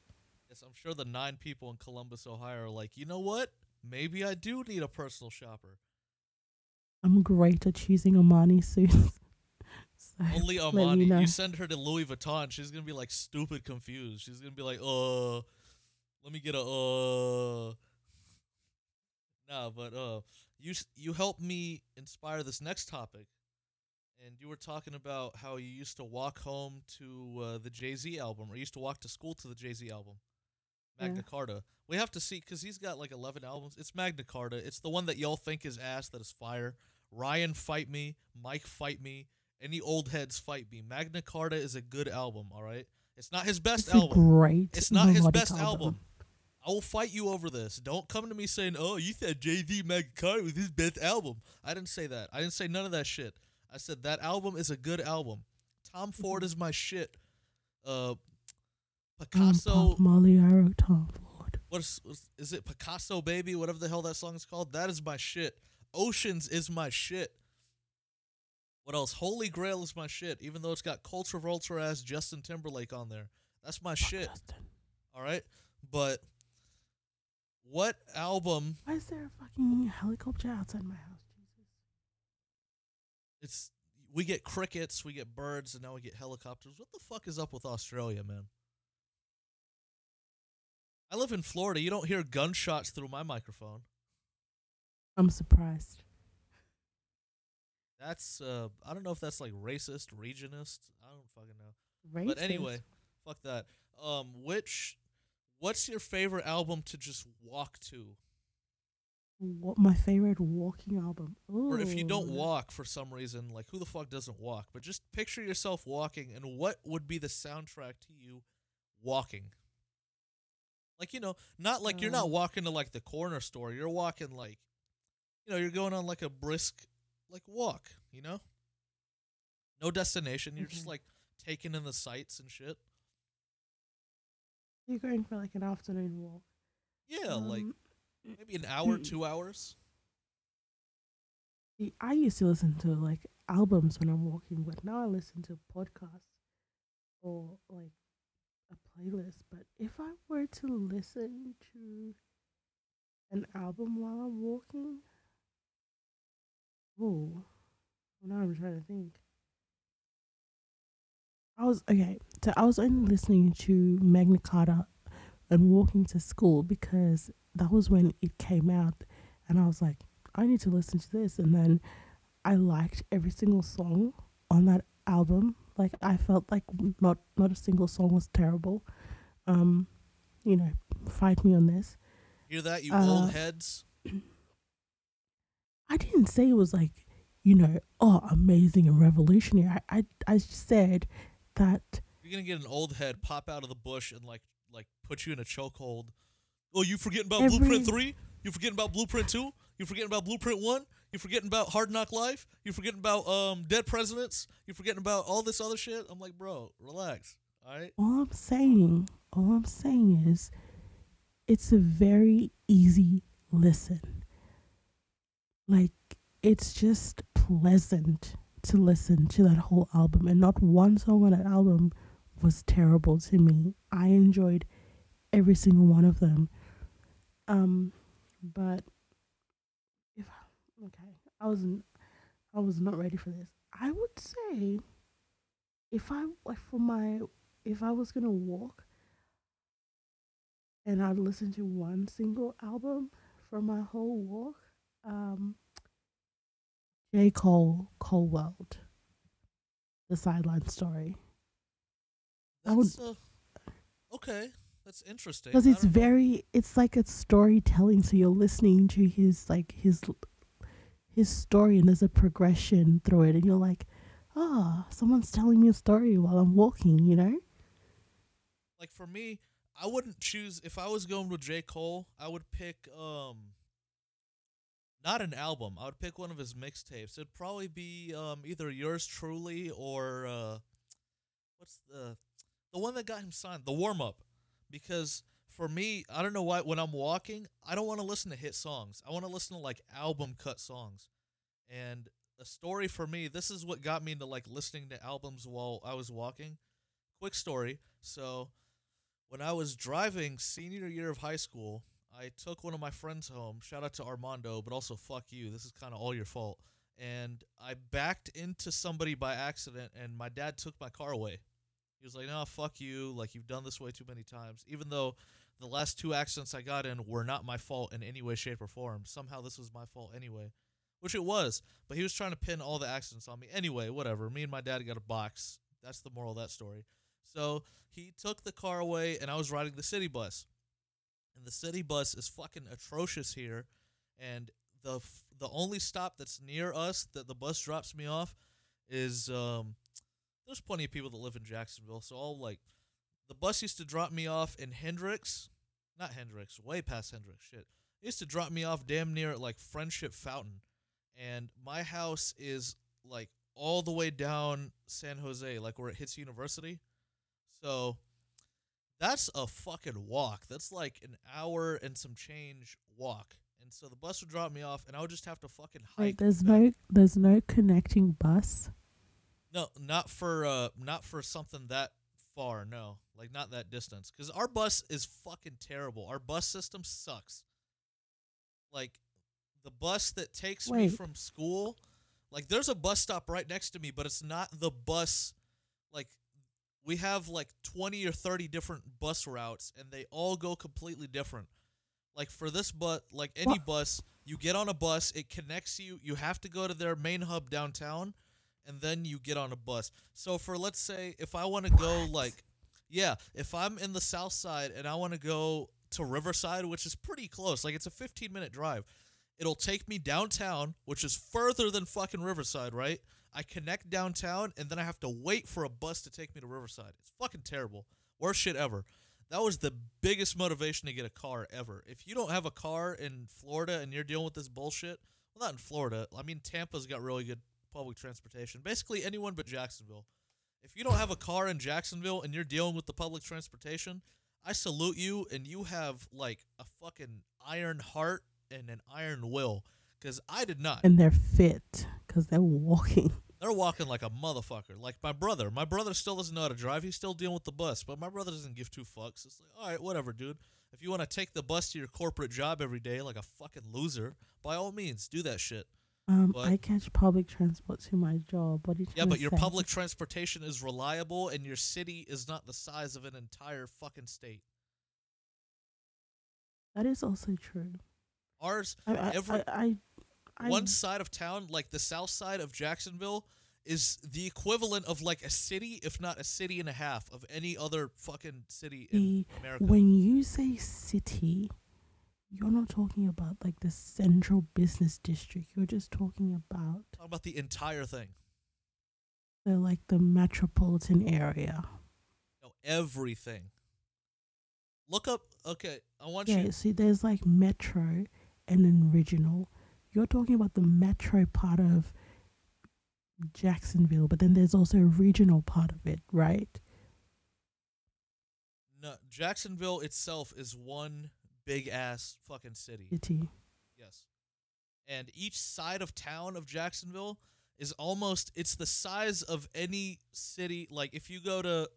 Yes, I'm sure the nine people in Columbus, Ohio, are like, you know what? Maybe I do need a personal shopper. I'm great at choosing Armani suits. Only Armani. You, know. you, send her to Louis Vuitton, she's gonna be like stupid confused. She's gonna be like, uh, let me get a uh. Nah, but uh, you you helped me inspire this next topic, and you were talking about how you used to walk home to uh, the Jay Z album, or you used to walk to school to the Jay Z album, Magna yeah. Carta. We have to see because he's got like eleven albums. It's Magna Carta. It's the one that y'all think is ass that is fire. Ryan fight me, Mike fight me, any old heads fight me. Magna Carta is a good album, all right? It's not his best it's album. great. It's not his best album. album. I will fight you over this. Don't come to me saying, "Oh, you said Jay Z Magna Carta was his best album." I didn't say that. I didn't say none of that shit. I said that album is a good album. Tom Ford is my shit. Uh, Picasso. Molly Arrow, Tom Ford. What is, is it? Picasso, baby, whatever the hell that song is called. That is my shit. Oceans is my shit. What else? Holy Grail is my shit, even though it's got Culture Vulture ass Justin Timberlake on there. That's my shit. All right? But what album Why is there a fucking helicopter outside my house? Jesus. It's we get crickets, we get birds, and now we get helicopters. What the fuck is up with Australia, man? I live in Florida. You don't hear gunshots through my microphone. I'm surprised. That's uh I don't know if that's like racist, regionist. I don't fucking know. Racist. But anyway, fuck that. Um which what's your favorite album to just walk to? What my favorite walking album? Ooh. Or if you don't walk for some reason, like who the fuck doesn't walk? But just picture yourself walking and what would be the soundtrack to you walking? Like, you know, not like you're not uh. walking to like the corner store. You're walking like you know, you're going on like a brisk like walk, you know? No destination. You're mm-hmm. just like taking in the sights and shit. You're going for like an afternoon walk. Yeah, um, like maybe an hour, two hours. I used to listen to like albums when I'm walking, but now I listen to podcasts or like a playlist. But if I were to listen to an album while I'm walking, Oh, now I'm trying to think. I was okay. So I was only listening to Magna Carta and walking to school because that was when it came out, and I was like, I need to listen to this. And then I liked every single song on that album Like I felt like not not a single song was terrible. Um, you know, fight me on this. Hear that, you Uh, old heads? I didn't say it was like, you know, oh, amazing and revolutionary. I I, I said that You're gonna get an old head pop out of the bush and like like put you in a chokehold. Oh, you forgetting about Every- Blueprint three? You forgetting about Blueprint two? You forgetting about Blueprint one? You forgetting about Hard Knock Life? You forgetting about um Dead Presidents? You forgetting about all this other shit? I'm like, bro, relax. All right. all I'm saying, all I'm saying is, it's a very easy listen. Like it's just pleasant to listen to that whole album, and not one song on that album was terrible to me. I enjoyed every single one of them. Um, but if okay, I wasn't, I was not ready for this. I would say, if I for my, if I was gonna walk, and I'd listen to one single album for my whole walk, um, J Cole, Cole World, the sideline story. I would- uh, okay. That's interesting. because it's don't know. very it's like a storytelling so you're listening to his like his his story and there's a progression through it and you're like ah someone's telling me a story while i'm walking you know like for me, I wouldn't choose if I was going with J. Cole, I would pick um not an album. I would pick one of his mixtapes. It'd probably be um either yours truly or uh what's the the one that got him signed, the warm up. Because for me, I don't know why when I'm walking, I don't want to listen to hit songs. I want to listen to like album cut songs. And a story for me, this is what got me into like listening to albums while I was walking. Quick story. So when I was driving senior year of high school, I took one of my friends home. Shout out to Armando, but also fuck you. This is kind of all your fault. And I backed into somebody by accident, and my dad took my car away. He was like, "No, fuck you. Like you've done this way too many times." Even though the last two accidents I got in were not my fault in any way, shape, or form. Somehow this was my fault anyway, which it was. But he was trying to pin all the accidents on me. Anyway, whatever. Me and my dad got a box. That's the moral of that story. So he took the car away, and I was riding the city bus. And the city bus is fucking atrocious here. And the f- the only stop that's near us that the bus drops me off is um. There's plenty of people that live in Jacksonville, so I'll like. The bus used to drop me off in Hendricks, not Hendricks, way past Hendricks. Shit, it used to drop me off damn near at like Friendship Fountain, and my house is like all the way down San Jose, like where it hits University. So that's a fucking walk. That's like an hour and some change walk. And so the bus would drop me off, and I would just have to fucking hike. Wait, there's back. no there's no connecting bus No, not for uh, not for something that far. No, like not that distance. Because our bus is fucking terrible. Our bus system sucks. Like the bus that takes me from school, like there's a bus stop right next to me, but it's not the bus. Like we have like twenty or thirty different bus routes, and they all go completely different. Like for this bus, like any What? bus, you get on a bus, it connects you. You have to go to their main hub downtown, and then you get on a bus. So for let's say if I want to go like yeah, if I'm in the south side and I want to go to Riverside, which is pretty close, like it's a 15 minute drive, it'll take me downtown, which is further than fucking Riverside, right? I connect downtown and then I have to wait for a bus to take me to Riverside. It's fucking terrible. Worst shit ever. That was the biggest motivation to get a car ever. If you don't have a car in Florida and you're dealing with this bullshit, well, not in Florida. I mean, Tampa's got really good public transportation. Basically, anyone but Jacksonville. If you don't have a car in Jacksonville and you're dealing with the public transportation, I salute you and you have like a fucking iron heart and an iron will because I did not. and they're fit because they're walking. They're walking like a motherfucker. Like my brother. My brother still doesn't know how to drive. He's still dealing with the bus, but my brother doesn't give two fucks. It's like, all right, whatever, dude. If you want to take the bus to your corporate job every day like a fucking loser, by all means, do that shit. Um, But- I catch public transport to my job. What did you? Yeah, but your public transportation is reliable and your city is not the size of an entire fucking state. that is also true. Ours I I, Every- I, I, I one side of town, like the south side of Jacksonville, is the equivalent of like a city, if not a city and a half, of any other fucking city in The, America. when you say city, you're not talking about like the central business district. You're just talking about Talking about the entire thing. the like the metropolitan area. No, everything. Look up. Okay, I want Yeah, you. see, there's like metro and then regional. You're talking about the metro part of Jacksonville, but then there's also a regional part of it, right? No, Jacksonville itself is one big ass fucking city. City. Yes. And each side of town of Jacksonville is almost it's the size of any city like if you go to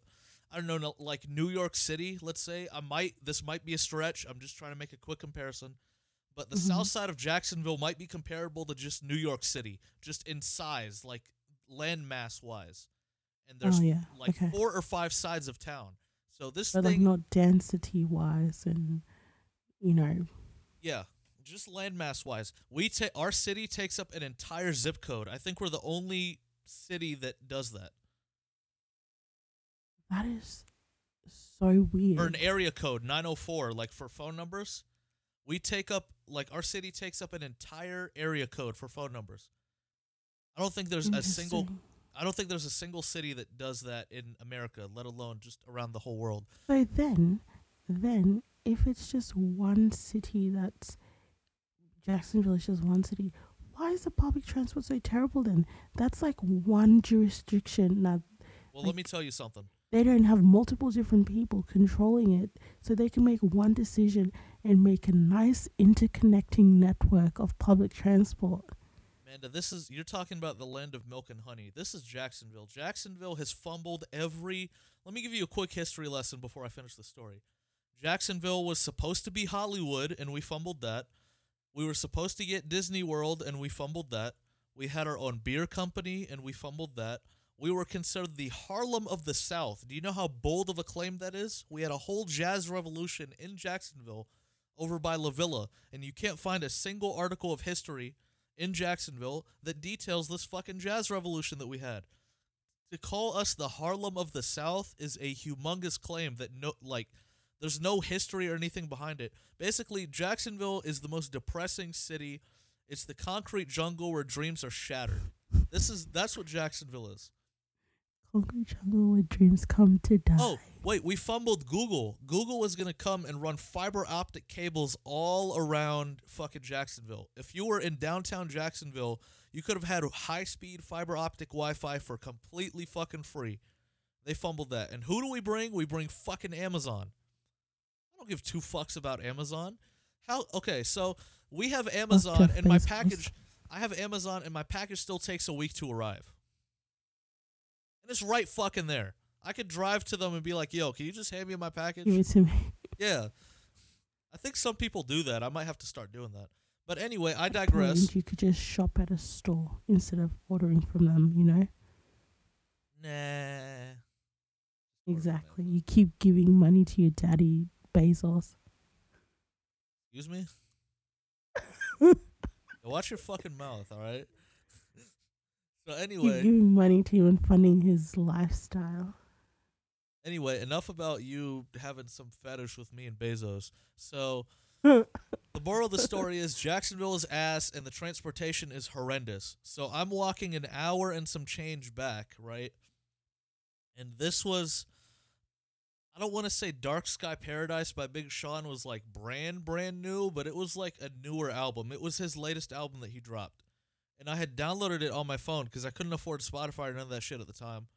I don't know like New York City, let's say, I might this might be a stretch. I'm just trying to make a quick comparison. But the Mhm. south side of Jacksonville might be comparable to just New York City, just in size, like land mass wise. And there's oh yeah, like okay. four or five sides of town. So this But like not density wise, and you know, Yeah, just landmass wise, we take our city takes up an entire zip code. I think we're the only city that does that, that is so weird. or an area code 904. Like for phone numbers, we take up like our city takes up an entire area code for phone numbers. I don't think there's a single. I don't think there's a single city that does that in America, let alone just around the whole world. So then, then if it's just one city that's Jacksonville is just one city, why is the public transport so terrible then? That's like one jurisdiction. Now Well, let me tell you something. they don't have multiple different people controlling it, so they can make one decision and make a nice interconnecting network of public transport. Amanda, this is you're talking about the land of milk and honey. This is Jacksonville. Jacksonville has fumbled every. Let me give you a quick history lesson before I finish the story. Jacksonville was supposed to be Hollywood, and we fumbled that. We were supposed to get Disney World, and we fumbled that. We had our own beer company, and we fumbled that. We were considered the Harlem of the South. Do you know how bold of a claim that is? We had a whole jazz revolution in Jacksonville over by La Villa, and you can't find a single article of history in Jacksonville that details this fucking jazz revolution that we had. To call us the Harlem of the South is a humongous claim that no like there's no history or anything behind it. Basically, Jacksonville is the most depressing city. It's the concrete jungle where dreams are shattered. This is that's what Jacksonville is. Concrete jungle where dreams come to die. Oh, wait, we fumbled Google. Google was going to come and run fiber optic cables all around fucking Jacksonville. If you were in downtown Jacksonville, you could have had high speed fiber optic Wi Fi for completely fucking free. They fumbled that. And who do we bring? We bring fucking Amazon. I don't give two fucks about Amazon. How? Okay, so we have Amazon and my package. I have Amazon and my package still takes a week to arrive. And it's right fucking there. I could drive to them and be like, "Yo, can you just hand me my package?" Give it to me. Yeah. I think some people do that. I might have to start doing that. But anyway, I digress. You could just shop at a store instead of ordering from them, you know? Nah. Exactly. You keep giving money to your daddy, Bezos. Excuse me? Watch your fucking mouth, all right? so Keep anyway, giving money to him and funding his lifestyle. Anyway, enough about you having some fetish with me and Bezos. So the moral of the story is Jacksonville is ass and the transportation is horrendous. So I'm walking an hour and some change back, right? And this was I don't want to say Dark Sky Paradise by Big Sean was like brand brand new, but it was like a newer album. It was his latest album that he dropped. And I had downloaded it on my phone because I couldn't afford Spotify or none of that shit at the time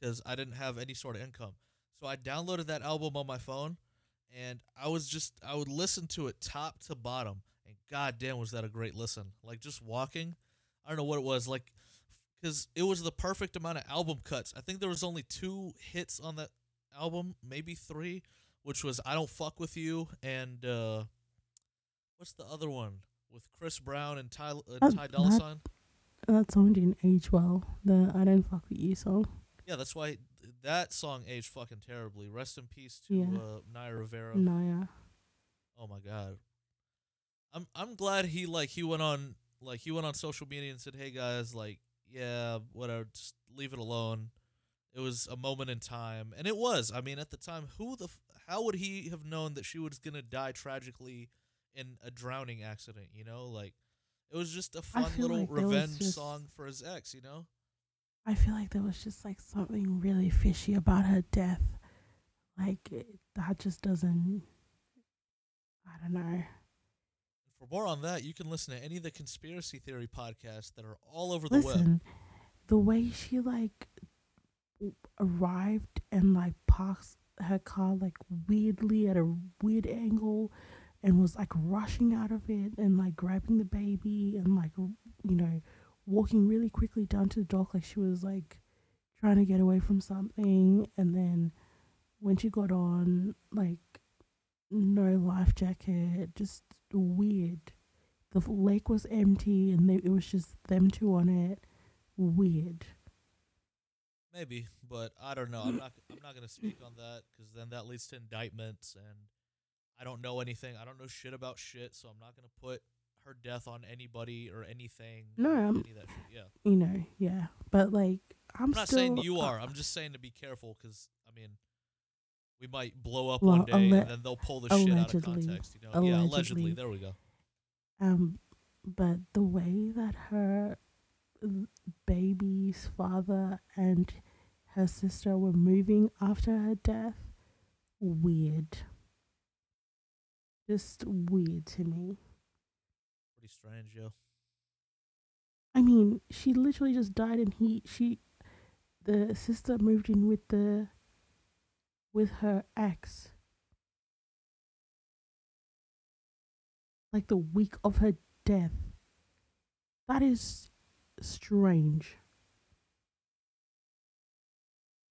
because I didn't have any sort of income. So I downloaded that album on my phone and I was just I would listen to it top to bottom and goddamn was that a great listen. Like just walking, I don't know what it was like cuz it was the perfect amount of album cuts. I think there was only 2 hits on that album, maybe 3, which was I Don't Fuck With You and uh what's the other one with Chris Brown and Ty uh, That- Ty Dolla Sign? That song didn't age well. The I Don't Fuck With You song. Yeah, that's why that song aged fucking terribly. Rest in peace to Yeah. uh, Naya Rivera. Naya. Oh my god. I'm I'm glad he like he went on like he went on social media and said, "Hey guys, like yeah, whatever, just leave it alone. It was a moment in time, and it was. I mean, at the time, who the f- how would he have known that she was gonna die tragically in a drowning accident? You know, like it was just a fun little like revenge just- song for his ex. You know, I feel like there was just like something really fishy about her death. Like it, that just doesn't. I don't know. for more on that, you can listen to any of the conspiracy theory podcasts that are all over the web. Listen, the way she like arrived and like parks her car like weirdly at a weird angle and was like rushing out of it and like grabbing the baby and like you know walking really quickly down to the dock like she was like trying to get away from something and then when she got on like no life jacket just weird the lake was empty and they, it was just them two on it weird Maybe, but I don't know. I'm not. I'm not gonna speak on that because then that leads to indictments, and I don't know anything. I don't know shit about shit, so I'm not gonna put her death on anybody or anything. No, I'm- any of that shit. Yeah, you know yeah but like i'm, I'm not still, saying you uh, are. I'm just saying to be careful because I mean, we might blow up Well, one day, alle- and then they'll pull the shit out of allegedly. context. You know? Yeah, allegedly. Allegedly. There we go. um but the way that her baby's father and her sister were moving after her death weird just weird to me Pretty strange, yo. I mean, she literally just died, and he, she, the sister moved in with the, with her ex. Like the week of her death. That is strange,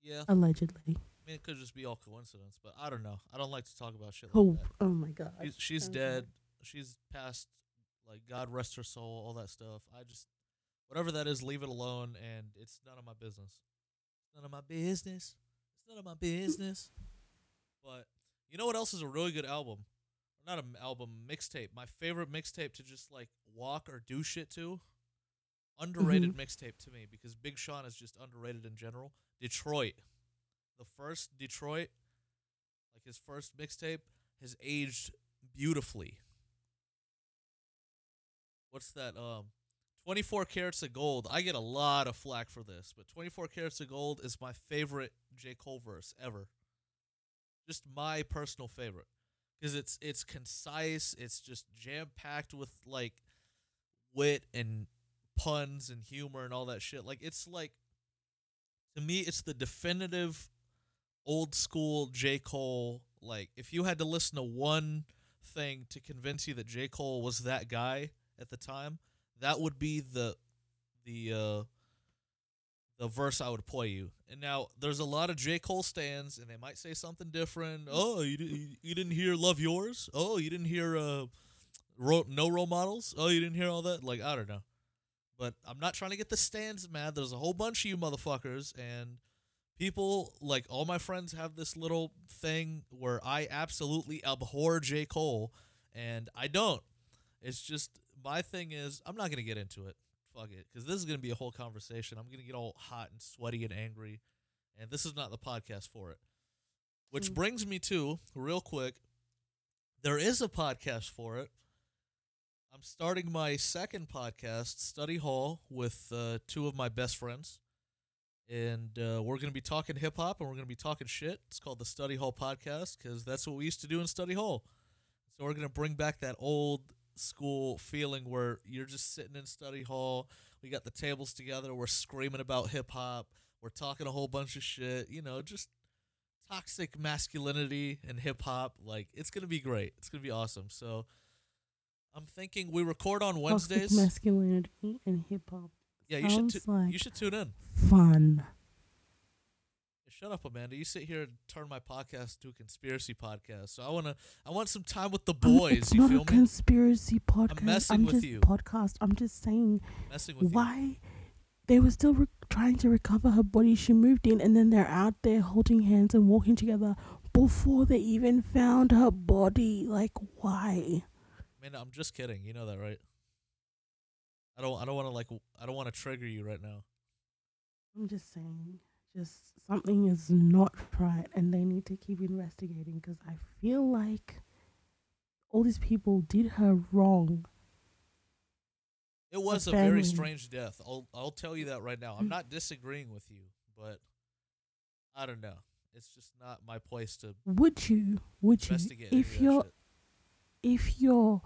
Yeah, allegedly. I mean, it could just be all coincidence, but I don't know. I don't like to talk about shit like Oh, that. oh my god. She's, she's oh Okay. dead. She's passed. Like God rest her soul. All that stuff. I just whatever that is, leave it alone, and it's none of my business. It's none of my business. It's none of my business. But you know what else is a really good album? Not an album, mixtape. My favorite mixtape to just like walk or do shit to. Underrated mm-hmm. mixtape to me because Big Sean is just underrated in general. Detroit, the first Detroit, like his first mixtape, has aged beautifully. What's that? Um, 24 Carats of Gold. I get a lot of flack for this, but 24 Carats of Gold is my favorite J. Cole verse ever. Just my personal favorite. Because it's it's concise, it's just jam packed with like wit and puns and humor and all that shit. Like it's like to me it's the definitive old school J. Cole. Like if you had to listen to one thing to convince you that J. Cole was that guy at the time, that would be the the uh the verse I would play you. And now there's a lot of J. Cole stands, and they might say something different. Oh, you di- you didn't hear "Love Yours"? Oh, you didn't hear uh, ro- "No Role Models"? Oh, you didn't hear all that? Like I don't know. But I'm not trying to get the stands mad. There's a whole bunch of you motherfuckers, and people like all my friends have this little thing where I absolutely abhor J. Cole, and I don't. It's just my thing is I'm not gonna get into it. Fuck it, because this is gonna be a whole conversation. I'm gonna get all hot and sweaty and angry, and this is not the podcast for it. Which Mm. brings me to real quick. There is a podcast for it. I'm starting my second podcast, Study Hall, with uh, two of my best friends, and uh, we're gonna be talking hip hop and we're gonna be talking shit. It's called the Study Hall Podcast because that's what we used to do in Study Hall. So we're gonna bring back that old school feeling where you're just sitting in study hall. We got the tables together. We're screaming about hip hop. We're talking a whole bunch of shit. You know, just toxic masculinity and hip hop. Like it's gonna be great. It's gonna be awesome. So I'm thinking we record on Wednesdays. Toxic masculinity and hip hop. yeah, you should. Tu- like you should tune in. Fun. Shut up, Amanda. You sit here and turn my podcast to a conspiracy podcast. So I wanna. I want some time with the boys. it's you not feel a me? conspiracy podcast. I'm messing with just you. podcast. I'm just saying Messing with you. why they were still re- trying to recover her body. She moved in, and then they're out there holding hands and walking together before they even found her body. Like, why? Man, I'm just kidding. You know that, right? I don't I don't want to like I don't want to trigger you right now. I'm just saying, just something is not right, and they need to keep investigating because I feel like all these people did her wrong. It was a family. very strange death. I'll I'll tell you that right now. I'm not disagreeing with you, but I don't know. It's just not my place to Would you? Would you? investigate. any of If your if your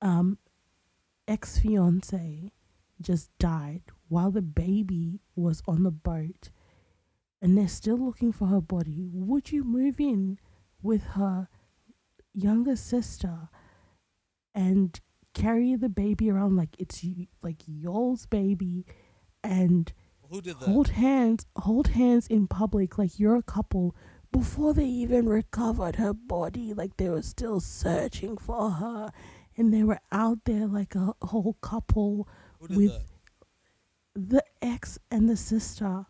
um ex fiance just died while the baby was on the boat, and they're still looking for her body, would you move in with her younger sister and carry the baby around like it's like yours baby and who did that? hold hands hold hands in public like you're a couple before they even recovered her body like they were still searching for her and they were out there like a whole couple with that? The ex and the sister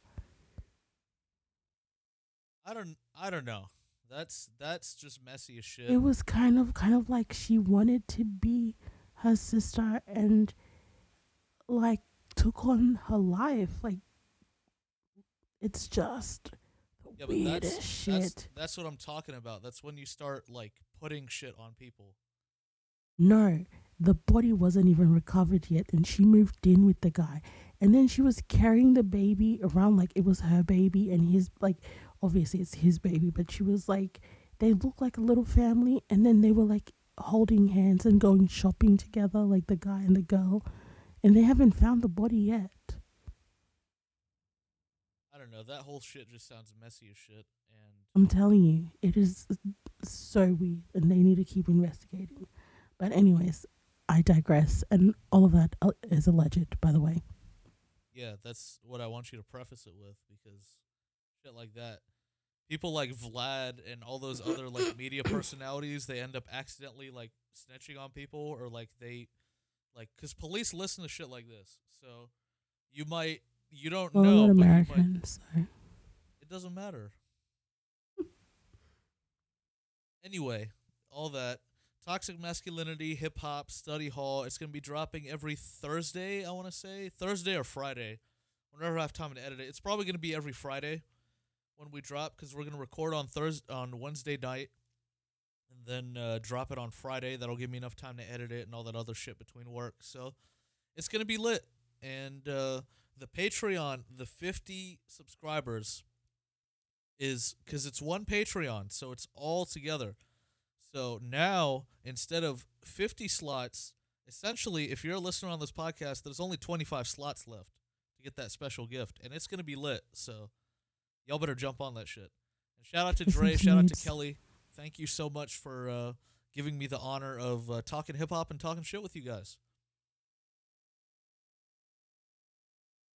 I don't I don't know. That's that's just messy as shit. it was kind of kind of like she wanted to be her sister and like took on her life like it's just yeah, but weirdest that's, shit that's that's what I'm talking about. That's when you start like putting shit on people. No, the body wasn't even recovered yet, and she moved in with the guy. And then she was carrying the baby around like it was her baby and his, like, obviously it's his baby, but she was like, they looked like a little family. And then they were like holding hands and going shopping together, like the guy and the girl. And they haven't found the body yet. I don't know. That whole shit just sounds messy as shit. And I'm telling you, it is so weird, and they need to keep investigating. But, anyways, I digress. And all of that uh, alleged, by the way. Yeah, that's what I want you to preface it with because shit like that. People like Vlad and all those other like media personalities, they end up accidentally like snitching on people or like they like cuz police listen to shit like this. So you might you don't Well, know but you might, Americans, so. it doesn't matter. anyway, all that toxic masculinity, hip hop, study hall. It's gonna be dropping every Thursday. I want to say Thursday or Friday, whenever I have time to edit it. It's probably gonna be every Friday when we drop because we're gonna record on Thursday on Wednesday night, and then uh, drop it on Friday. That'll give me enough time to edit it and all that other shit between work. So it's gonna be lit. And uh, the Patreon, the 50 subscribers is because it's one Patreon, so it's all together. So now instead of 50 slots, essentially, if you're a listener on this podcast, there's only 25 slots left to get that special gift, and it's gonna be lit. So y'all better jump on that shit. And shout out to Dre, shout out to Kelly. Thank you so much for uh, giving me the honor of uh, talking hip hop and talking shit with you guys.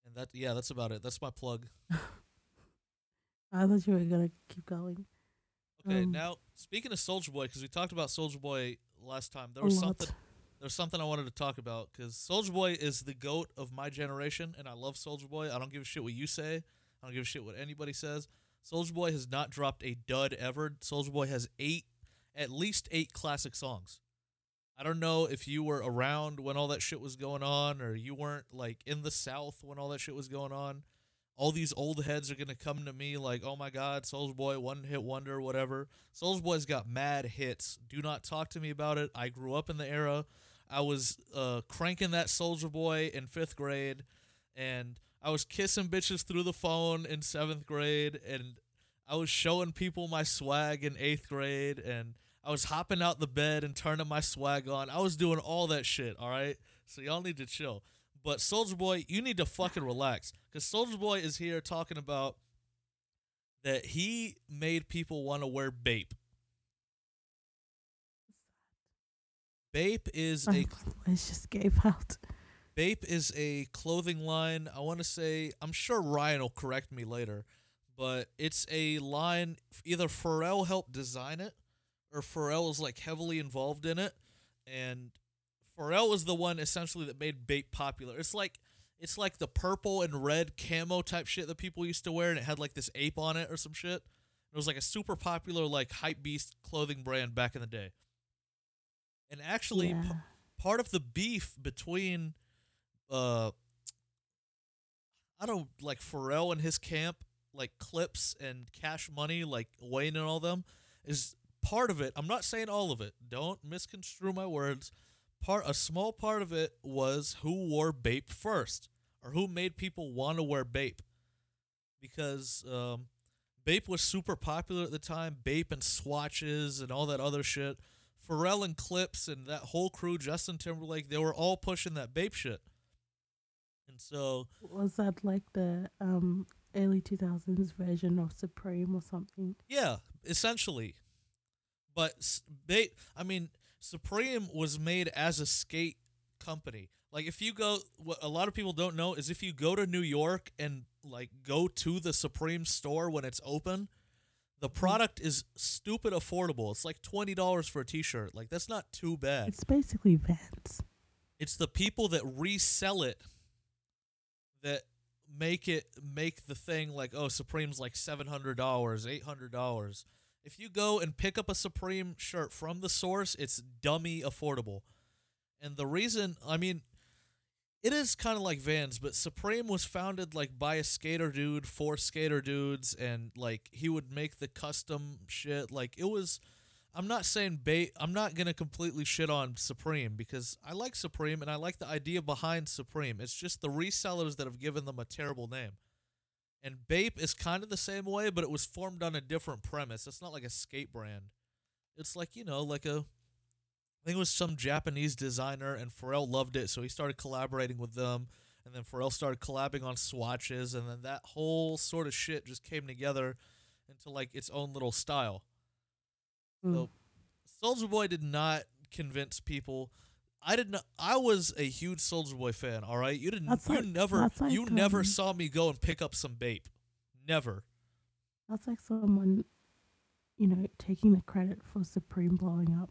And that, yeah, that's about it. That's my plug. I thought you were gonna keep going. Okay, Um, now speaking of Soulja Boy, because we talked about Soulja Boy last time, there was something. There's something I wanted to talk about because Soulja Boy is the goat of my generation, and I love Soulja Boy. I don't give a shit what you say. I don't give a shit what anybody says. Soulja Boy has not dropped a dud ever. Soulja Boy has eight, at least eight classic songs. I don't know if you were around when all that shit was going on, or you weren't like in the South when all that shit was going on. All these old heads are gonna come to me like, "Oh my God, Soulja Boy, one hit wonder, whatever." Soulja Boy's got mad hits. Do not talk to me about it. I grew up in the era. I was uh, cranking that Soulja Boy in fifth grade, and I was kissing bitches through the phone in seventh grade, and I was showing people my swag in eighth grade, and I was hopping out the bed and turning my swag on. I was doing all that shit. All right, so y'all need to chill. But Soulja Boy, you need to fucking relax, cause Soulja Boy is here talking about that he made people want to wear Bape. Bape is a oh, voice just gave out. Bape is a clothing line. I want to say, I'm sure Ryan will correct me later, but it's a line. Either Pharrell helped design it, or Pharrell is like heavily involved in it, and Pharrell was the one essentially that made Bape popular. It's like it's like the purple and red camo type shit that people used to wear, and it had like this ape on it or some shit. It was like a super popular like hype beast clothing brand back in the day. And actually, p- part of the beef between uh I don't like Pharrell and his camp, like Clipse and Cash Money, like Wayne and all them, is part of it. I'm not saying all of it. Don't misconstrue my words. Part a small part of it was who wore Bape first, or who made people want to wear Bape, because um, Bape was super popular at the time. Bape and swatches and all that other shit. Pharrell and Clipse and that whole crew, Justin Timberlake, they were all pushing that Bape shit. And so Was that like the um early two thousands version of Supreme or something? Yeah, essentially. But they, I mean, Supreme was made as a skate company. Like if you go what a lot of people don't know is if you go to New York and like go to the Supreme store when it's open, the mm-hmm. product is stupid affordable. It's like $20 for a t-shirt. Like that's not too bad. It's basically Vans. It's the people that resell it that make it make the thing like oh Supreme's like $700, $800 if you go and pick up a Supreme shirt from the source, it's dummy affordable. And the reason, I mean, it is kind of like Vans, but Supreme was founded like by a skater dude for skater dudes, and like he would make the custom shit. Like it was, I'm not saying bait. I'm not gonna completely shit on Supreme because I like Supreme and I like the idea behind Supreme. It's just the resellers that have given them a terrible name. And Bape is kind of the same way, but it was formed on a different premise. It's not like a skate brand. It's like you know, like a I think it was some Japanese designer, and Pharrell loved it, so he started collaborating with them. And then Pharrell started collabing on swatches, and then that whole sort of shit just came together into like its own little style. Mm. So Soulja Boy did not convince people. I did not. I was a huge Soulja Boy fan. All right, you didn't. That's you like- never. like, you never um, saw me go and pick up some Bape. Never. That's like someone, you know, taking the credit for Supreme blowing up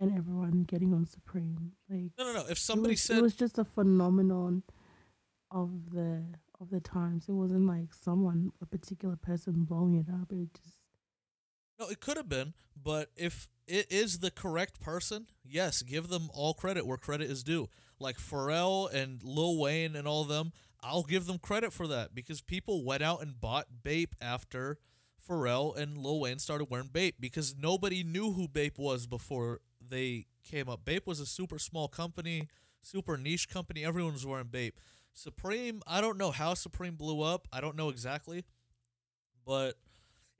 and everyone getting on Supreme. Like No, no, no. If it somebody was, said it was just a phenomenon of the of the times. It wasn't like someone a particular person blowing it up. It just No, it could have been, but if it is the correct person, yes, give them all credit where credit is due. Like Pharrell and Lil Wayne and all them, I'll give them credit for that because people went out and bought Bape after Pharrell and Lil Wayne started wearing Bape because nobody knew who Bape was before they came up. Bape was a super small company, super niche company. Everyone was wearing Bape. Supreme, I don't know how Supreme blew up. I don't know exactly, but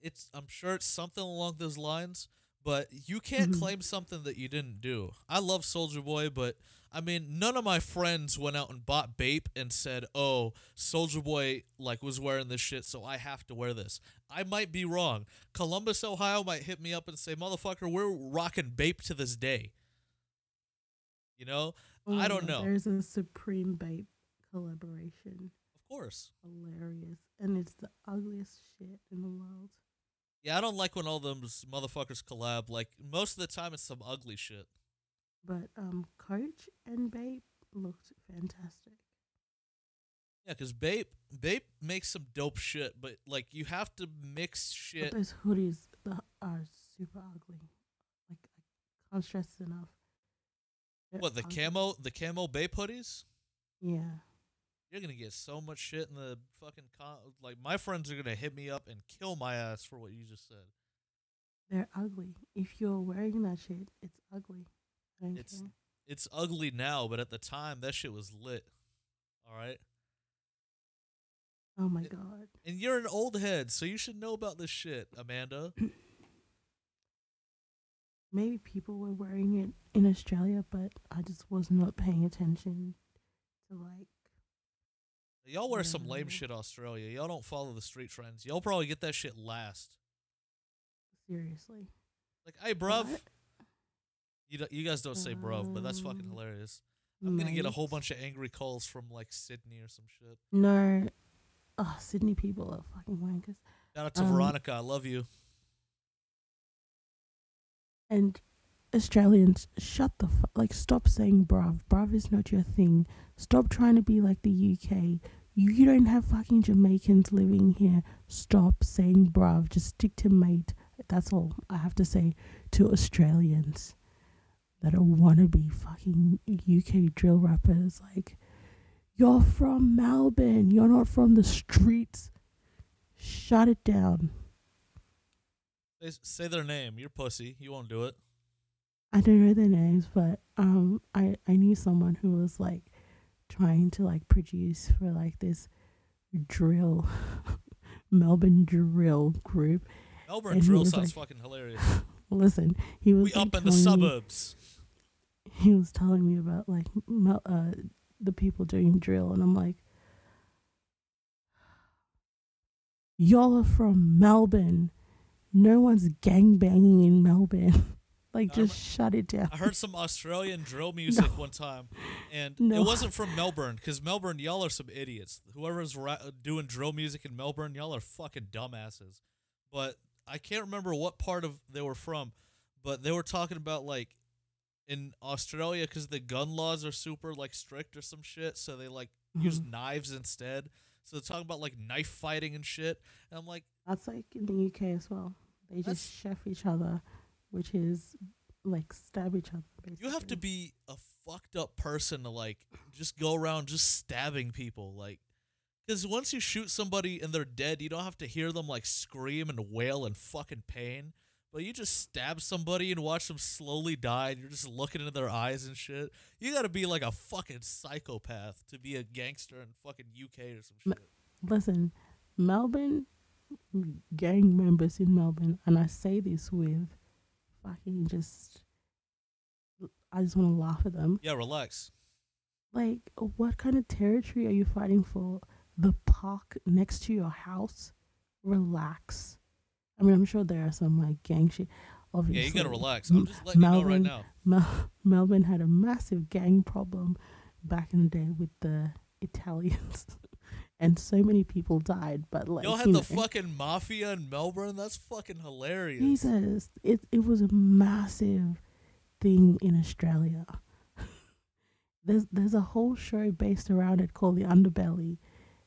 it's I'm sure it's something along those lines. But you can't Mhm. claim something that you didn't do. I love Soulja Boy, but I mean, none of my friends went out and bought Bape and said, "Oh, Soulja Boy like was wearing this shit, so I have to wear this." I might be wrong. Columbus, Ohio, might hit me up and say, "Motherfucker, we're rocking Bape to this day." You know, I don't know. There's a Supreme Bape collaboration. of course. Hilarious, and it's the ugliest shit in the world. Yeah, I don't like when all those motherfuckers collab. Like most of the time, it's some ugly shit. But um, Coach and Bape looked fantastic. Yeah, because Bape Bape makes some dope shit, but like you have to mix shit. But those hoodies are super ugly. Like I can't stress enough. They're What the ugly. camo the camo Bape hoodies? Yeah. You're gonna get so much shit in the fucking con- like my friends are gonna hit me up and kill my ass for what you just said. They're ugly. If you're wearing that shit, it's ugly. It's- care. It's ugly now, but at the time that shit was lit. All right, Oh my it- god. and you're an old head, so you should know about this shit, Amanda. Maybe people were wearing it in Australia, but I just was not paying attention to like. Y'all wear some lame shit, Australia. Y'all don't follow the street trends. Y'all probably get that shit last. Seriously. Like, hey, bruv. What? You don't, you guys don't say bruv, but that's fucking Um, hilarious. I'm gonna get a whole bunch of angry calls from like Sydney or some shit. No. Oh, Sydney people are fucking wankers. Shout out to Um, Veronica. I love you. And Australians, shut the fuck. Like, stop saying bruv. Bruv is not your thing. Stop trying to be like the UK. You, don't have fucking Jamaicans living here. Stop saying bruv. Just stick to mate. That's all I have to say to Australians. that are wannabe fucking UK drill rappers. Like, you're from Melbourne. You're not from the streets. Shut it down. Say their name. You're pussy. You won't do it. I don't know their names, but um, I I knew someone who was like trying to like produce for like this drill, Melbourne drill group. Melbourne And drill sounds like- fucking hilarious. Listen, he was We like, up in the telling me- suburbs. he was telling me about like Mel, uh, the people doing drill, and I'm like, y'all are from Melbourne. No one's gang banging in Melbourne. like, just shut it down. I heard some Australian drill music one time, and No. it wasn't from Melbourne because Melbourne, y'all are some idiots. Whoever's ra- doing drill music in Melbourne, y'all are fucking dumbasses. But I can't remember what part of they were from, but they were talking about like in Australia because the gun laws are super like strict or some shit, so they like use Mhm. knives instead. So they're talking about like knife fighting and shit, and I'm like, That's like in the UK as well. They just chef each other, which is like stab each other. Basically. You have to be a fucked up person to like just go around just stabbing people, like, because once you shoot somebody and they're dead, you don't have to hear them like scream and wail in fucking pain. But you just stab somebody and watch them slowly die, and you're just looking into their eyes and shit. You gotta be like a fucking psychopath to be a gangster in fucking UK or some shit. Listen, Melbourne gang members in Melbourne, and I say this with fucking just. I just want to laugh at them. Yeah, relax. Like, what kind of territory are you fighting for? The park next to your house? Relax. I mean, I'm sure there are some like gang shit. Obviously, Yeah, you gotta relax. I'm just letting you know right Melbourne- now. Mel- Melbourne had a massive gang problem back in the day with the Italians, and so many people died. But like, Y'all had the know, fucking mafia in Melbourne. That's fucking hilarious. Jesus, it it was a massive thing in Australia. there's there's a whole show based around it called The Underbelly,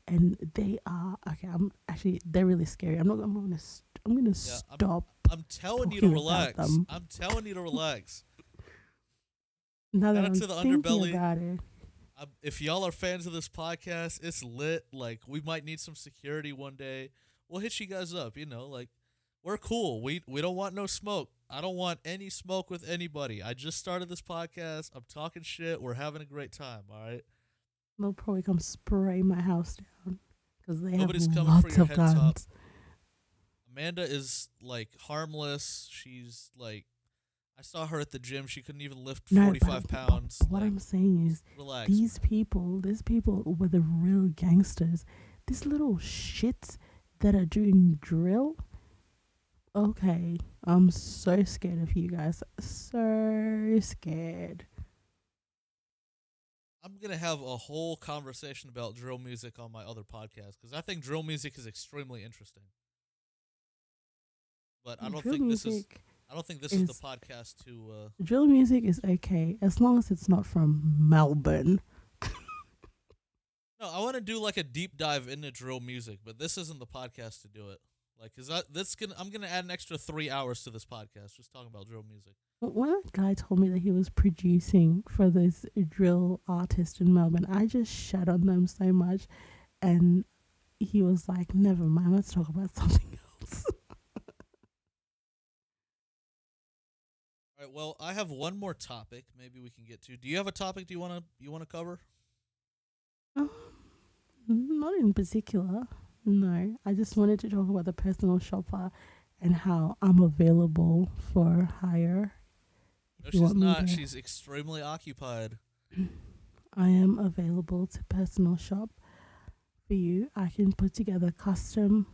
and they are okay. I'm actually they're really scary. I'm not. I'm gonna. st- I'm gonna I'm- stop. I'm telling you to relax. I'm telling you to relax. now that Shout I'm to the thinking Underbelly. about it. If y'all are fans of this podcast, it's lit. Like we might need some security one day. We'll hit you guys up. You know, like we're cool. We we don't want no smoke. I don't want any smoke with anybody. I just started this podcast. I'm talking shit. We're having a great time. All right. They'll probably come spray my house down because they Nobody's have coming for lots your of top. guns. Amanda is like harmless. She's like, I saw her at the gym. She couldn't even lift No, 45 but- but pounds. What Like, I'm saying is, relax. these people, these people were the real gangsters. These little shits that are doing drill. Okay, I'm so scared of you guys. So scared. I'm gonna have a whole conversation about drill music on my other podcast because I think drill music is extremely interesting. But I don't drill think this is. I don't think this is, is- the podcast to. Uh, drill music is okay as long as it's not from Melbourne. no, I want to do like a deep dive into drill music, but this isn't the podcast to do it. Like, cause I, this gonna I'm gonna add an extra three hours to this podcast just talking about drill music. When that guy told me that he was producing for this drill artist in Melbourne, I just shut on them so much. And he was like, never mind, let's talk about something else. Right. Well, I have one more topic. Maybe we can get to. Do you have a topic? Do you wanna you wanna cover? Um, not in particular. No, I just wanted to talk about the personal shopper and how I'm available for hire. No, she's not. to- She's extremely occupied. I am available to personal shop for you. I can put together custom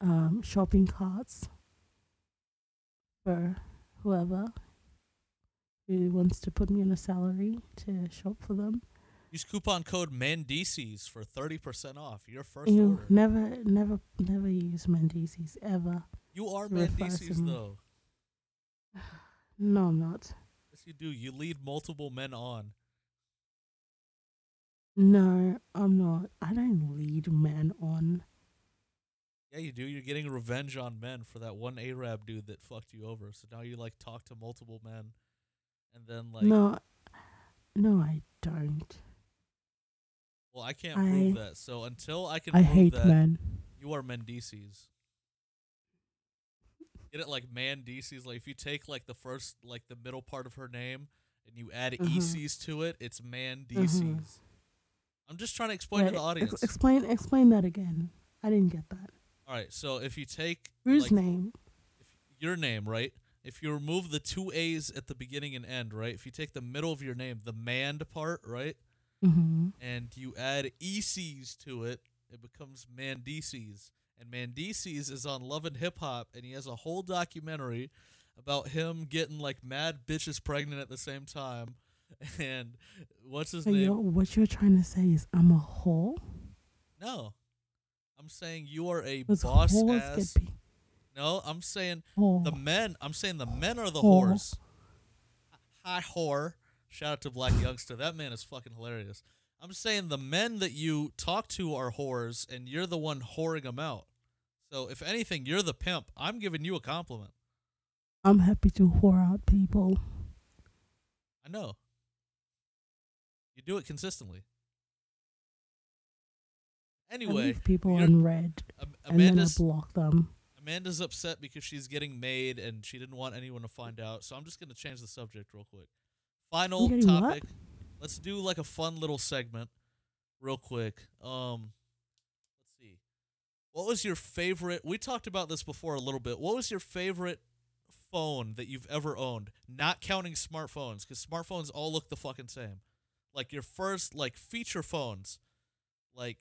um, shopping carts for whoever who wants to put me on a salary to shop for them. Use coupon code Mendices for thirty percent off your first You order. never, never, never use Mendices ever. You are Mendices though. No, I'm not. Yes, you do. You lead multiple men on. No, I'm not. I don't lead men on. Yeah, you do. You're getting revenge on men for that one Arab dude that fucked you over. So now you like talk to multiple men, and then like no, no, I don't. well I can't I- prove that. So until I can I prove hate that men. you are Mendices. Get it like Mandices? Like if you take like the first like the middle part of her name and you add Mhm. ECs to it, it's Mandices. Mhm. I'm just trying to explain to the audience. ex- explain, explain that again. I didn't get that. All right, so if you take Whose like, name? if your name, right? If you remove the two A's at the beginning and end, right? If you take the middle of your name, the mand part, right? Mm-hmm. And you add ECs to it, it becomes Mandices. And Mandices is on Love and Hip Hop, and he has a whole documentary about him getting like mad bitches pregnant at the same time. And what's his So name? you're, what you're trying to say is I'm a whore. No. I'm saying you are a Because boss ass. No, I'm saying whore. the oh. men. I'm saying the men are the Whore. whores. Hi, whore. Shout out to Black Youngsta. That man is fucking hilarious. I'm saying the men that you talk to are whores, and you're the one whoring them out. So if anything, you're the pimp. I'm giving you a compliment. I'm happy to whore out people. I know. You do it consistently. I Anyway, leave people on red Am- and then I Amanda's block them. Amanda's upset because she's getting made and she didn't want anyone to find out. So I'm just going to change the subject real quick. Final getting what? topic. Let's do like a fun little segment real quick. Um let's see. What was your favorite? We talked about this before a little bit. What was your favorite phone that you've ever owned? Not counting smartphones cuz smartphones all look the fucking same. Like your first like feature phones. Like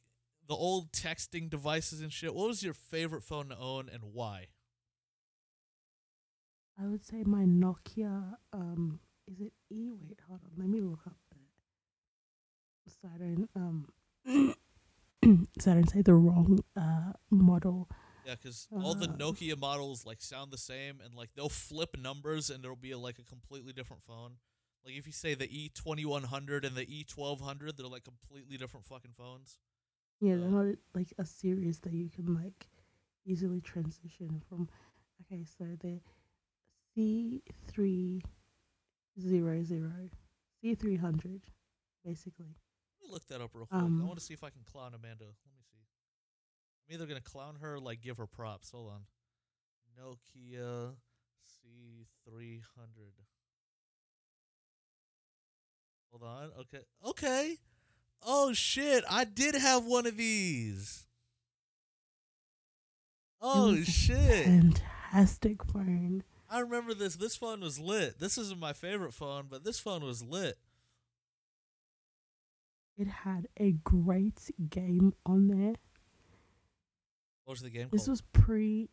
the old texting devices and shit. What was your favorite phone to own and why? I would say my Nokia. Um, is it E? Wait, hold on. Let me look up the Saturn. Um, Saturn. Say the wrong uh model. Yeah, because all the Uh. Nokia models like sound the same, and like they'll flip numbers, and there'll be like a completely different phone. Like if you say the E twenty one hundred and the E twelve hundred, they're like completely different fucking phones. Yeah, they're not like a series that you can like easily transition from. Okay, so the C three zero zero, C three hundred, basically. Let me look that up real quick. I Um, want to see if I can clown Amanda. Let me see. I'm either gonna clown her, or, like give her props. Hold on. Nokia C three hundred. Hold on. Okay. Okay. Oh shit! I did have one of these. Oh shit! Fantastic phone. I remember this. This phone was lit. This isn't my favorite phone, but this phone was lit. It had a great game on there. What was the game called? This called? was pre.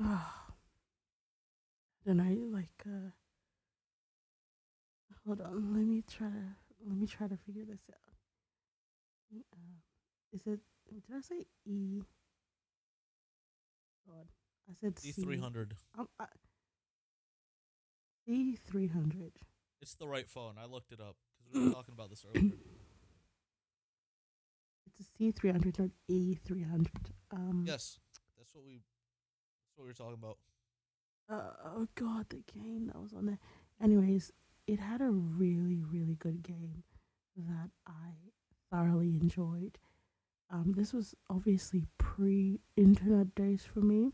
Ah, I don't know, like. uh Hold on, let me try to let me try to figure this out. Is it? Did I say E? God, I said C. three hundred. Um, E three hundred. It's the right phone. I looked it up because we were talking about this earlier. It's a C three hundred, not E three hundred. Um. Yes, that's what we. That's what we were talking about. Uh, oh god, the game that was on there. Anyways, it had a really, really good game that I thoroughly enjoyed. Um, this was obviously pre-internet days for me.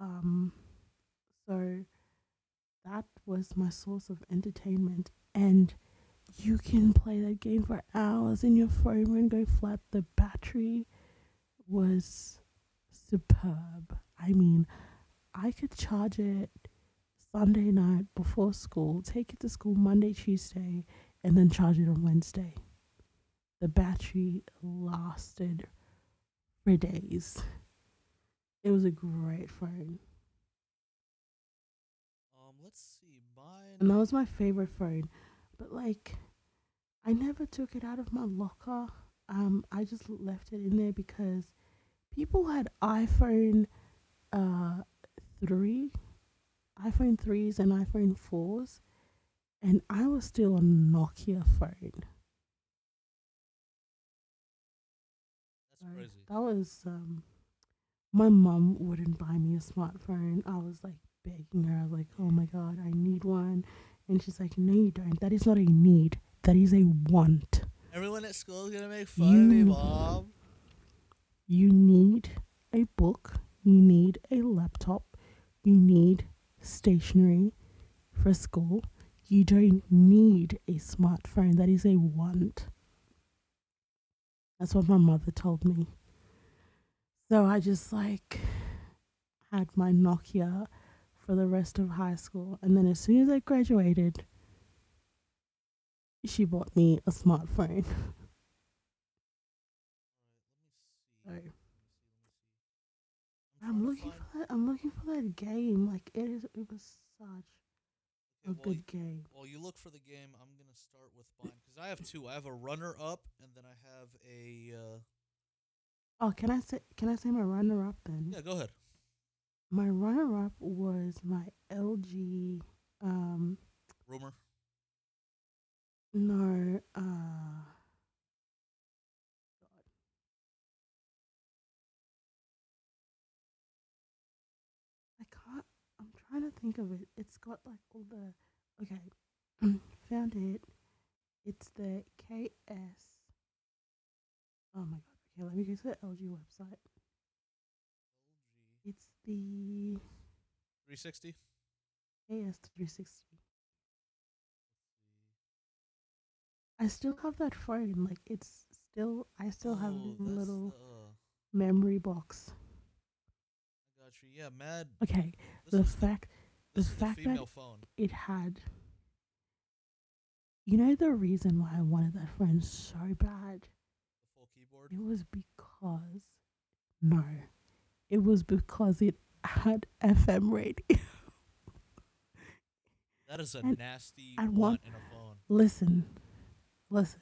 Um, so that was my source of entertainment, and you can play that game for hours, in your phone won't go flat. The battery was superb. I mean, I could charge it Sunday night before school, take it to school Monday, Tuesday, and then charge it on Wednesday. The battery lasted for days. It was a great phone. Um, let's see. Mine. And that was my favorite phone. But like I never took it out of my locker. Um I just left it in there because people had iPhone uh 3 iPhone 3s and iPhone 4s and I was still a Nokia phone. That's crazy. That was um my mom wouldn't buy me a smartphone. I was like begging her, I was like, Oh my god, I need one And she's like, No, you don't. That is not a need. That is a want. Everyone at school is gonna make fun of me, You- mom. You need a book. You need a laptop. You need stationery for school. You don't need a smartphone. That is a want. That's what my mother told me. So I just like had my Nokia for the rest of high school. And then as soon as I graduated, she bought me a smartphone. So I'm looking for that. I'm looking for that game. Like it is. It was such a good game. Well, you look for the game. I'm gonna start with mine because I have two. I have a runner up, and then I have a. Uh, Oh, can I say? Can I say my runner up then? yeah, go ahead. My runner up was my LG. Um, Rumor. no. Uh. Trying to think of it. It's got like all the. Okay, found it. It's the KS. Oh my god. Okay, let me go to the LG website. It's the 360. KS360. I still have that phone. Like it's still. I still have Oh, the that's little the, memory box. You. Yeah, Mad. Okay, the fact the is fact that phone. it had. You know the reason why I wanted that phone so bad. The full keyboard. It was because no, it was because it had FM radio. That is a and nasty I want want- in a phone. listen, listen.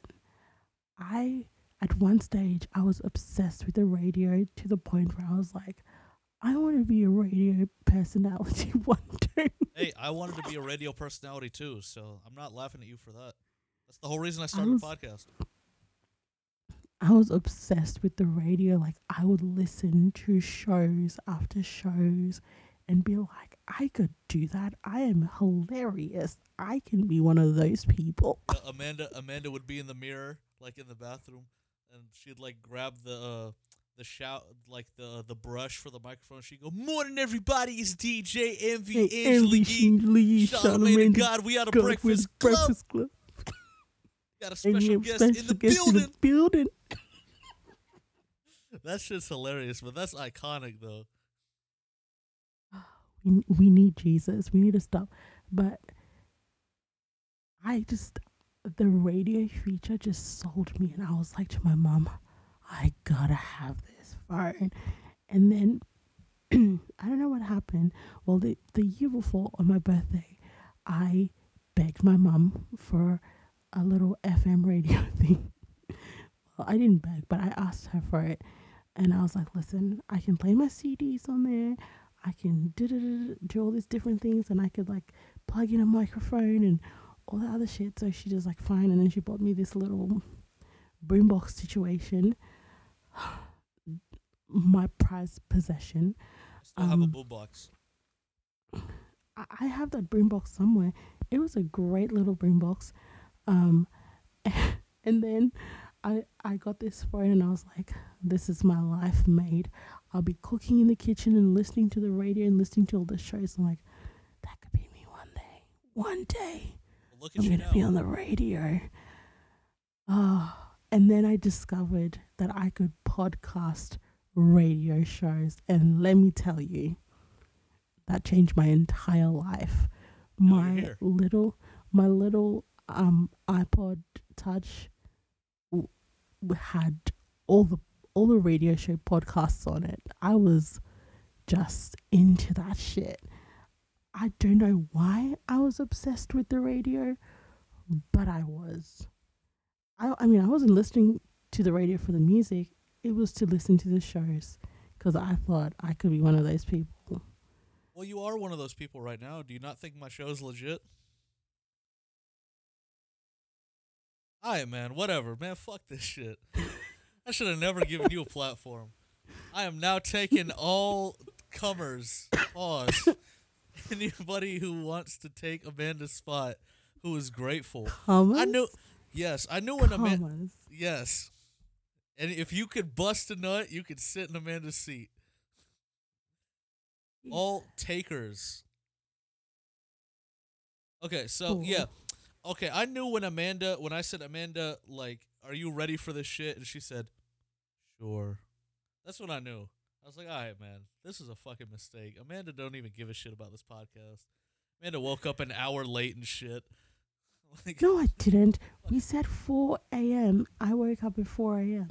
I at one stage I was obsessed with the radio to the point where I was like, I want to be a radio personality one day. hey, I wanted to be a radio personality too, so I'm not laughing at you for that. That's the whole reason I started was- the podcast. I was obsessed with the radio. Like I would listen to shows after shows and be like, I could do that. I am hilarious. I can be one of those people. Uh, Amanda Amanda would be in the mirror, like in the bathroom, and she'd like grab the uh, the shout like the the brush for the microphone. She'd go, "Morning, everybody! It's DJ Envy, Hey, Yee, Charlamagne, God. We out of Breakfast Club. Breakfast Club. Got a special guest special in the guest building. In the building. That shit's hilarious, but that's iconic though. we, we need Jesus. We need to stop. But I just, the radio feature just sold me. And I was like to my mom, I gotta have this phone. And then I don't know what happened. Well, the, the year before on my birthday, I begged my mom for a little FM radio thing. Well, I didn't beg, but I asked her for it. And I was like, listen, I can play my CDs on there. I can do all these different things and I could like plug in a microphone and all that other shit. So she just like, fine. And then she bought me this little boombox situation. My prized possession. Still have a Um, boombox. I, I have that boombox somewhere. It was a great little boombox. Um, and then I I got this phone and I was like, this is my life made. I'll be cooking in the kitchen and listening to the radio and listening to all the shows. I'm like, that could be me one day. One day Well, look at I'm gonna now. be on the radio. Oh, and then I discovered that I could podcast radio shows, and let me tell you, that changed my entire life. Now My little, my little um iPod Touch w- w- had all the all the radio show podcasts on it. I was just into that shit. I don't know why I was obsessed with the radio, but I was. I I mean, I wasn't listening to the radio for the music. It was to listen to the shows because I thought I could be one of those people. Well, you are one of those people right now. Do you not think my show is legit? Alright, man. Whatever, man. Fuck this shit. I should have never given you a platform. I am now taking all comers. Pause. Anybody who wants to take Amanda's spot, who is grateful. Commas? I knew. Yes, I knew when Amanda. Yes, and if you could bust a nut, you could sit in Amanda's seat. All takers. Okay, so Cool. yeah, okay. I knew when Amanda, when I said Amanda, like, are you ready for this shit? And she said, sure. That's when I knew. I was like, all right, man, this is a fucking mistake. Amanda don't even give a shit about this podcast. Amanda woke up an hour late and shit. No, I didn't. We said 4 a.m. I woke up at 4 a.m.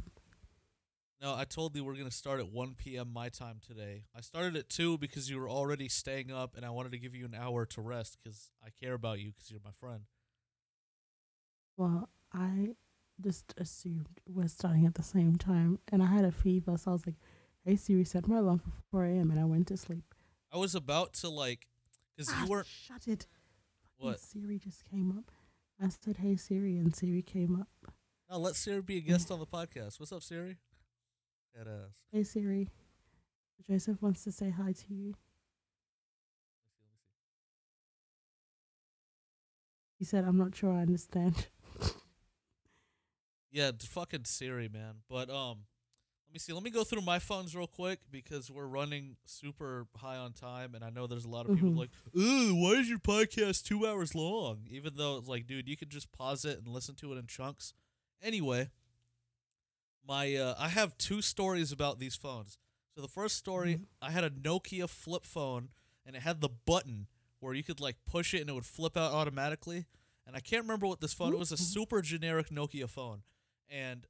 No, I told you we're gonna start at 1 p.m. my time today. I started at two because you were already staying up, and I wanted to give you an hour to rest because I care about you because you're my friend. Well, I just assumed we're starting at the same time, and I had a fever, so I was like, "Hey Siri, set my alarm for 4 a.m." and I went to sleep. I was about to like, because Ah, you weren't. Shut it. What? Siri just came up. I said, "Hey Siri," and Siri came up. No, let Siri be a guest on the podcast. What's up, Siri? That ass. Hey Siri, Joseph wants to say hi to you. He said, "I'm not sure I understand." Yeah, fucking Siri, man. But um, me see. Let me go through my phones real quick because we're running super high on time, and I know there's a lot of people Mhm. like, "Ooh, why is your podcast two hours long?" Even though it's like, dude, you could just pause it and listen to it in chunks. Anyway, my uh, I have two stories about these phones. So the first story, Mhm. I had a Nokia flip phone, and it had the button where you could like push it and it would flip out automatically. And I can't remember what this phone. It was a Mhm. super generic Nokia phone. And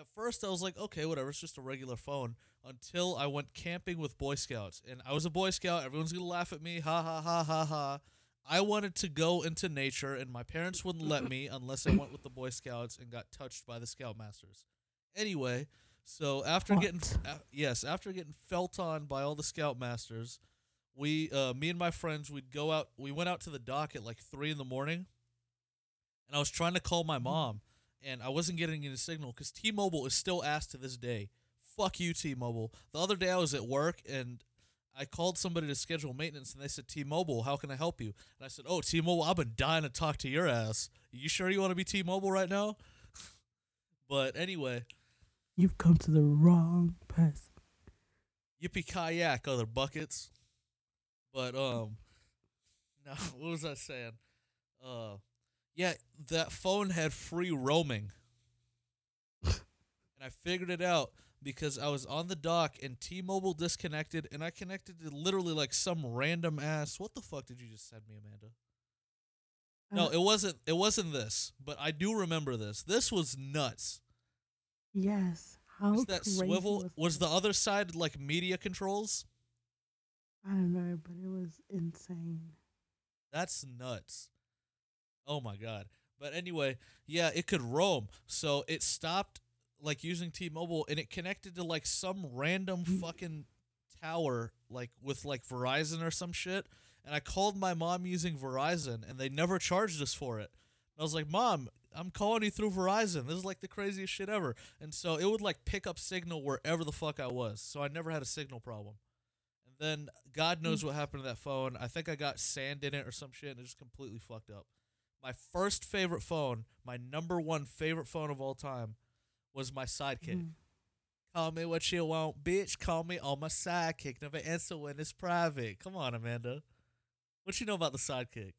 at first I was like, okay, whatever, it's just a regular phone. Until I went camping with Boy Scouts. And I was a Boy Scout, everyone's gonna laugh at me, ha ha ha ha ha. I wanted to go into nature and my parents wouldn't let me unless I went with the Boy Scouts and got touched by the Scoutmasters. Anyway, so after getting What? uh, yes, after getting felt on by all the Scoutmasters, we uh, me and my friends we'd go out we went out to the dock at like three in the morning and I was trying to call my mom and I wasn't getting any signal because T-Mobile is still ass to this day. Fuck you, T-Mobile. The other day I was at work and I called somebody to schedule maintenance and they said, T-Mobile, how can I help you? And I said, Oh, T-Mobile, I've been dying to talk to your ass. You sure you want to be T-Mobile right now? but anyway, You've come to the wrong person. yippee kayak, other buckets. But um, no, what was I saying? Uh, yeah, that phone had free roaming, and I figured it out because I was on the dock and T-Mobile disconnected, and I connected to literally like some random ass. What the fuck did you just send me, Amanda? No, Uh, it wasn't. It wasn't this, but I do remember this. This was nuts. yes. How Was that swivel? was, Was the other side like media controls? I don't know, but it was insane. That's nuts. Oh my god. But anyway, yeah, it could roam. So it stopped like using T-Mobile and it connected to like some random Mm. fucking tower like with like Verizon or some shit. And I called my mom using Verizon and they never charged us for it. And I was like, "Mom, I'm calling you through Verizon. This is like the craziest shit ever." And so it would like pick up signal wherever the fuck I was. So I never had a signal problem. And then God knows what happened to that phone. I think I got sand in it or some shit and it just completely fucked up. My first favorite phone, my number one favorite phone of all time, was my sidekick. Mhm. Call me what you want, bitch. Call me on my sidekick. Never answer when it's private. Come on, Amanda. What you know about the sidekick?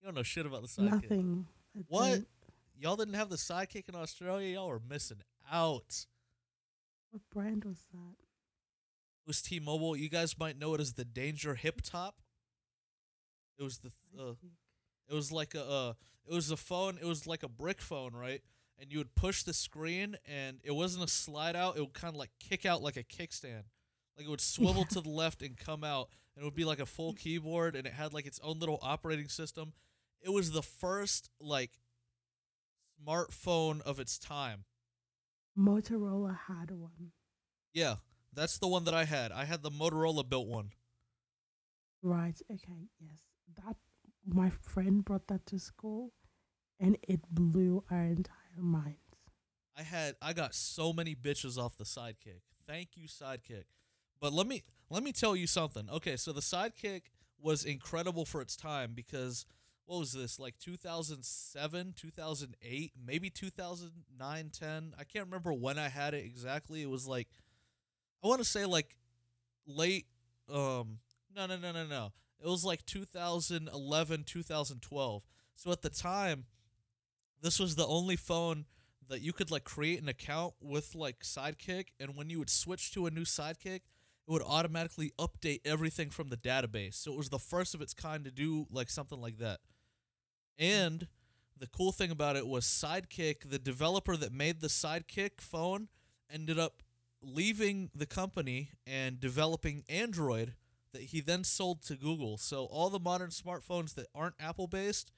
You don't know shit about the sidekick. Nothing. What? Y'all didn't have the sidekick in Australia. Y'all were missing out. What brand was that? It was T-Mobile. You guys might know it as the Danger Hiptop. It was the uh. It was like a uh, it was a phone. It was like a brick phone, right? And you would push the screen, and it wasn't a slide out. It would kind of like kick out like a kickstand. Like it would swivel to the left and come out, and it would be like a full keyboard, and it had like its own little operating system. It was the first like smartphone of its time. Motorola had one. Yeah, that's the one that I had. I had the Motorola built one. Right. Okay. Yes. That my friend brought that to school, and it blew our entire minds. I had I got so many bitches off the sidekick. Thank you, sidekick. But let me let me tell you something. Okay, so the sidekick was incredible for its time because what was this like 2007 2008 maybe 2009 10 i can't remember when i had it exactly it was like i want to say like late um no no no no no it was like 2011 2012 so at the time this was the only phone that you could like create an account with like sidekick and when you would switch to a new sidekick it would automatically update everything from the database. So it was the first of its kind to do like something like that. And the cool thing about it was Sidekick, the developer that made the Sidekick phone, ended up leaving the company and developing Android that he then sold to Google. So all the modern smartphones that aren't Apple based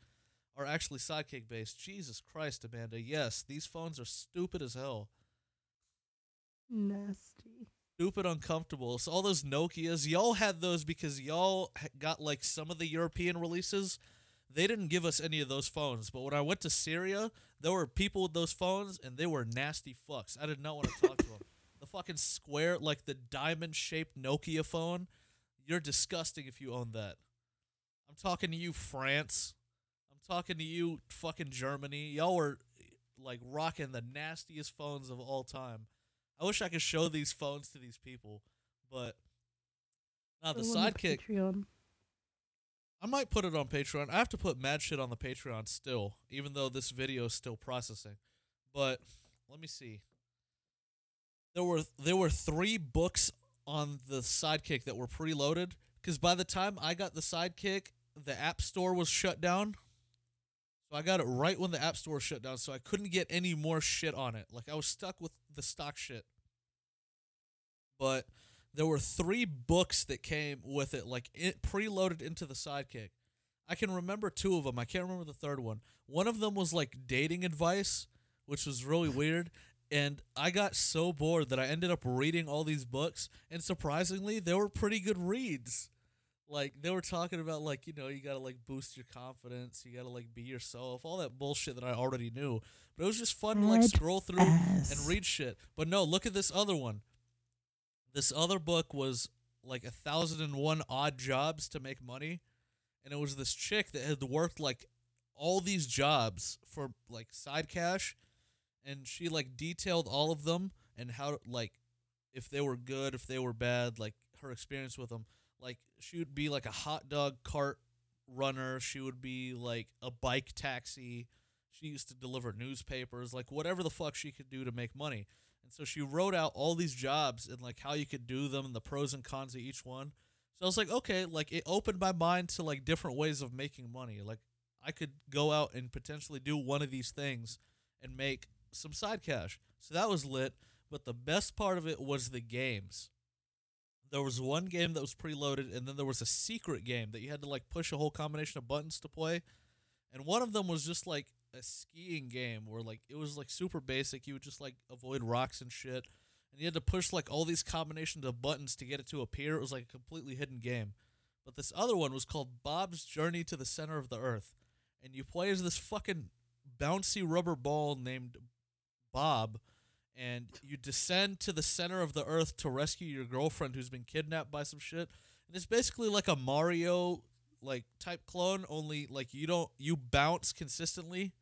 are actually Sidekick based. Jesus Christ, Amanda. Yes, these phones are stupid as hell. Nasty. Stupid uncomfortable. So all those Nokias, y'all had those because y'all got like some of the European releases they didn't give us any of those phones. But when I went to Syria, there were people with those phones, and they were nasty fucks. I did not want to talk to them. The fucking square, like the diamond shaped Nokia phone, you're disgusting if you own that. I'm talking to you, France. I'm talking to you, fucking Germany. Y'all were like rocking the nastiest phones of all time. I wish I could show these phones to these people, but now the Put 'em on sidekick. I might put it on Patreon. I have to put mad shit on the Patreon still, even though this video is still processing. But let me see. There were there were three books on the Sidekick that were preloaded because by the time I got the Sidekick, the App Store was shut down. So I got it right when the App Store was shut down, so I couldn't get any more shit on it. Like I was stuck with the stock shit. But there were three books that came with it, like it preloaded into the sidekick. I can remember two of them. I can't remember the third one. One of them was like dating advice, which was really weird. And I got so bored that I ended up reading all these books. And surprisingly, they were pretty good reads. Like they were talking about like you know you gotta like boost your confidence, you gotta like be yourself, all that bullshit that I already knew. But it was just fun to like scroll through ass. and read shit. But no, look at this other one. This other book was like a thousand and one odd jobs to make money, and it was this chick that had worked like all these jobs for like side cash, and she like detailed all of them and how like if they were good, if they were bad, like her experience with them. Like she would be like a hot dog cart runner. She would be like a bike taxi. She used to deliver newspapers, like whatever the fuck she could do to make money. And so she wrote out all these jobs and like how you could do them and the pros and cons of each one. So I was like, okay, like it opened my mind to like different ways of making money. Like I could go out and potentially do one of these things and make some side cash. So that was lit. But the best part of it was the games. There was one game that was preloaded, and then there was a secret game that you had to like push a whole combination of buttons to play. And one of them was just like a skiing game where like it was like super basic. You would just like avoid rocks and shit. And you had to push like all these combinations of buttons to get it to appear. It was like a completely hidden game. But this other one was called Bob's Journey to the Center of the Earth. And you play as this fucking bouncy rubber ball named Bob. And you descend to the center of the earth to rescue your girlfriend who's been kidnapped by some shit. And it's basically like a Mario like type clone, only like you don't you bounce consistently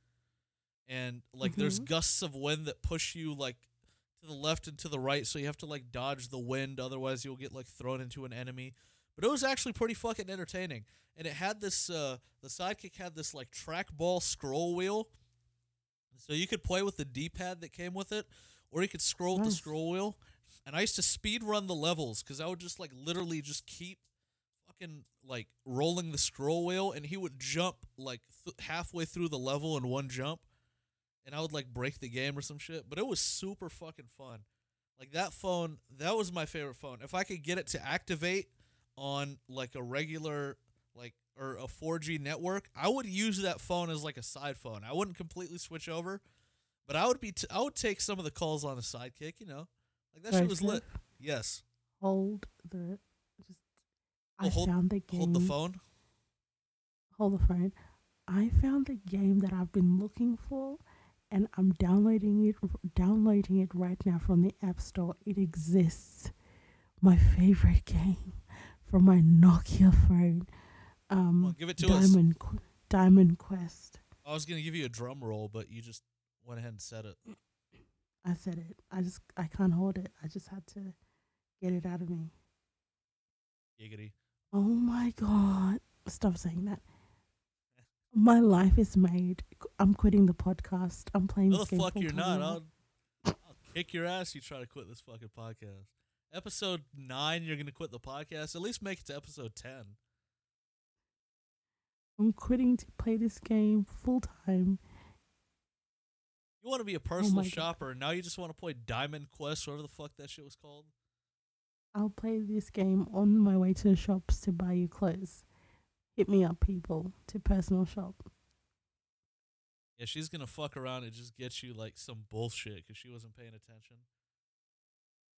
and like there's Mhm. gusts of wind that push you like to the left and to the right, so you have to like dodge the wind, otherwise you'll get like thrown into an enemy. But it was actually pretty fucking entertaining. And it had this uh the sidekick had this like trackball scroll wheel. So you could play with the D pad that came with it, or you could scroll with the scroll wheel. And I used to speed run the levels because I would just like literally just keep fucking like rolling the scroll wheel and he would jump like th- halfway through the level in one jump and I would like break the game or some shit. But it was super fucking fun. Like that phone, that was my favorite phone. If I could get it to activate on like a regular like or a 4G network, I would use that phone as like a side phone. I wouldn't completely switch over, but I would be t- I would take some of the calls on a sidekick, you know. Like that shit was lit. Yes. Hold the just. Oh, I hold- found the game. Hold the phone. Hold the phone. I found the game that I've been looking for, and I'm downloading it. Downloading it right now from the App Store. It exists. My favorite game from my Nokia phone. Um, on, give it to us. Diamond. Qu- Diamond Quest. I was gonna give you a drum roll, but you just went ahead and said it. I said it. I just I can't hold it. I just had to get it out of me. Giggity. Oh my god. Stop saying that. My life is made. I'm quitting the podcast. I'm playing No, the fuck you're not. I'll, I'll kick your ass. You try to quit this fucking podcast. Episode nine, you're gonna quit the podcast. At least make it to episode ten. I'm quitting to play this game full time. You want to be a oh personal Oh shopper, and now you just want to play Diamond Quest, whatever the fuck that shit was called. I'll play this game on my way to the shops to buy you clothes. Hit me up, people, to personal shop. Yeah, she's gonna fuck around and just get you like some bullshit because she wasn't paying attention.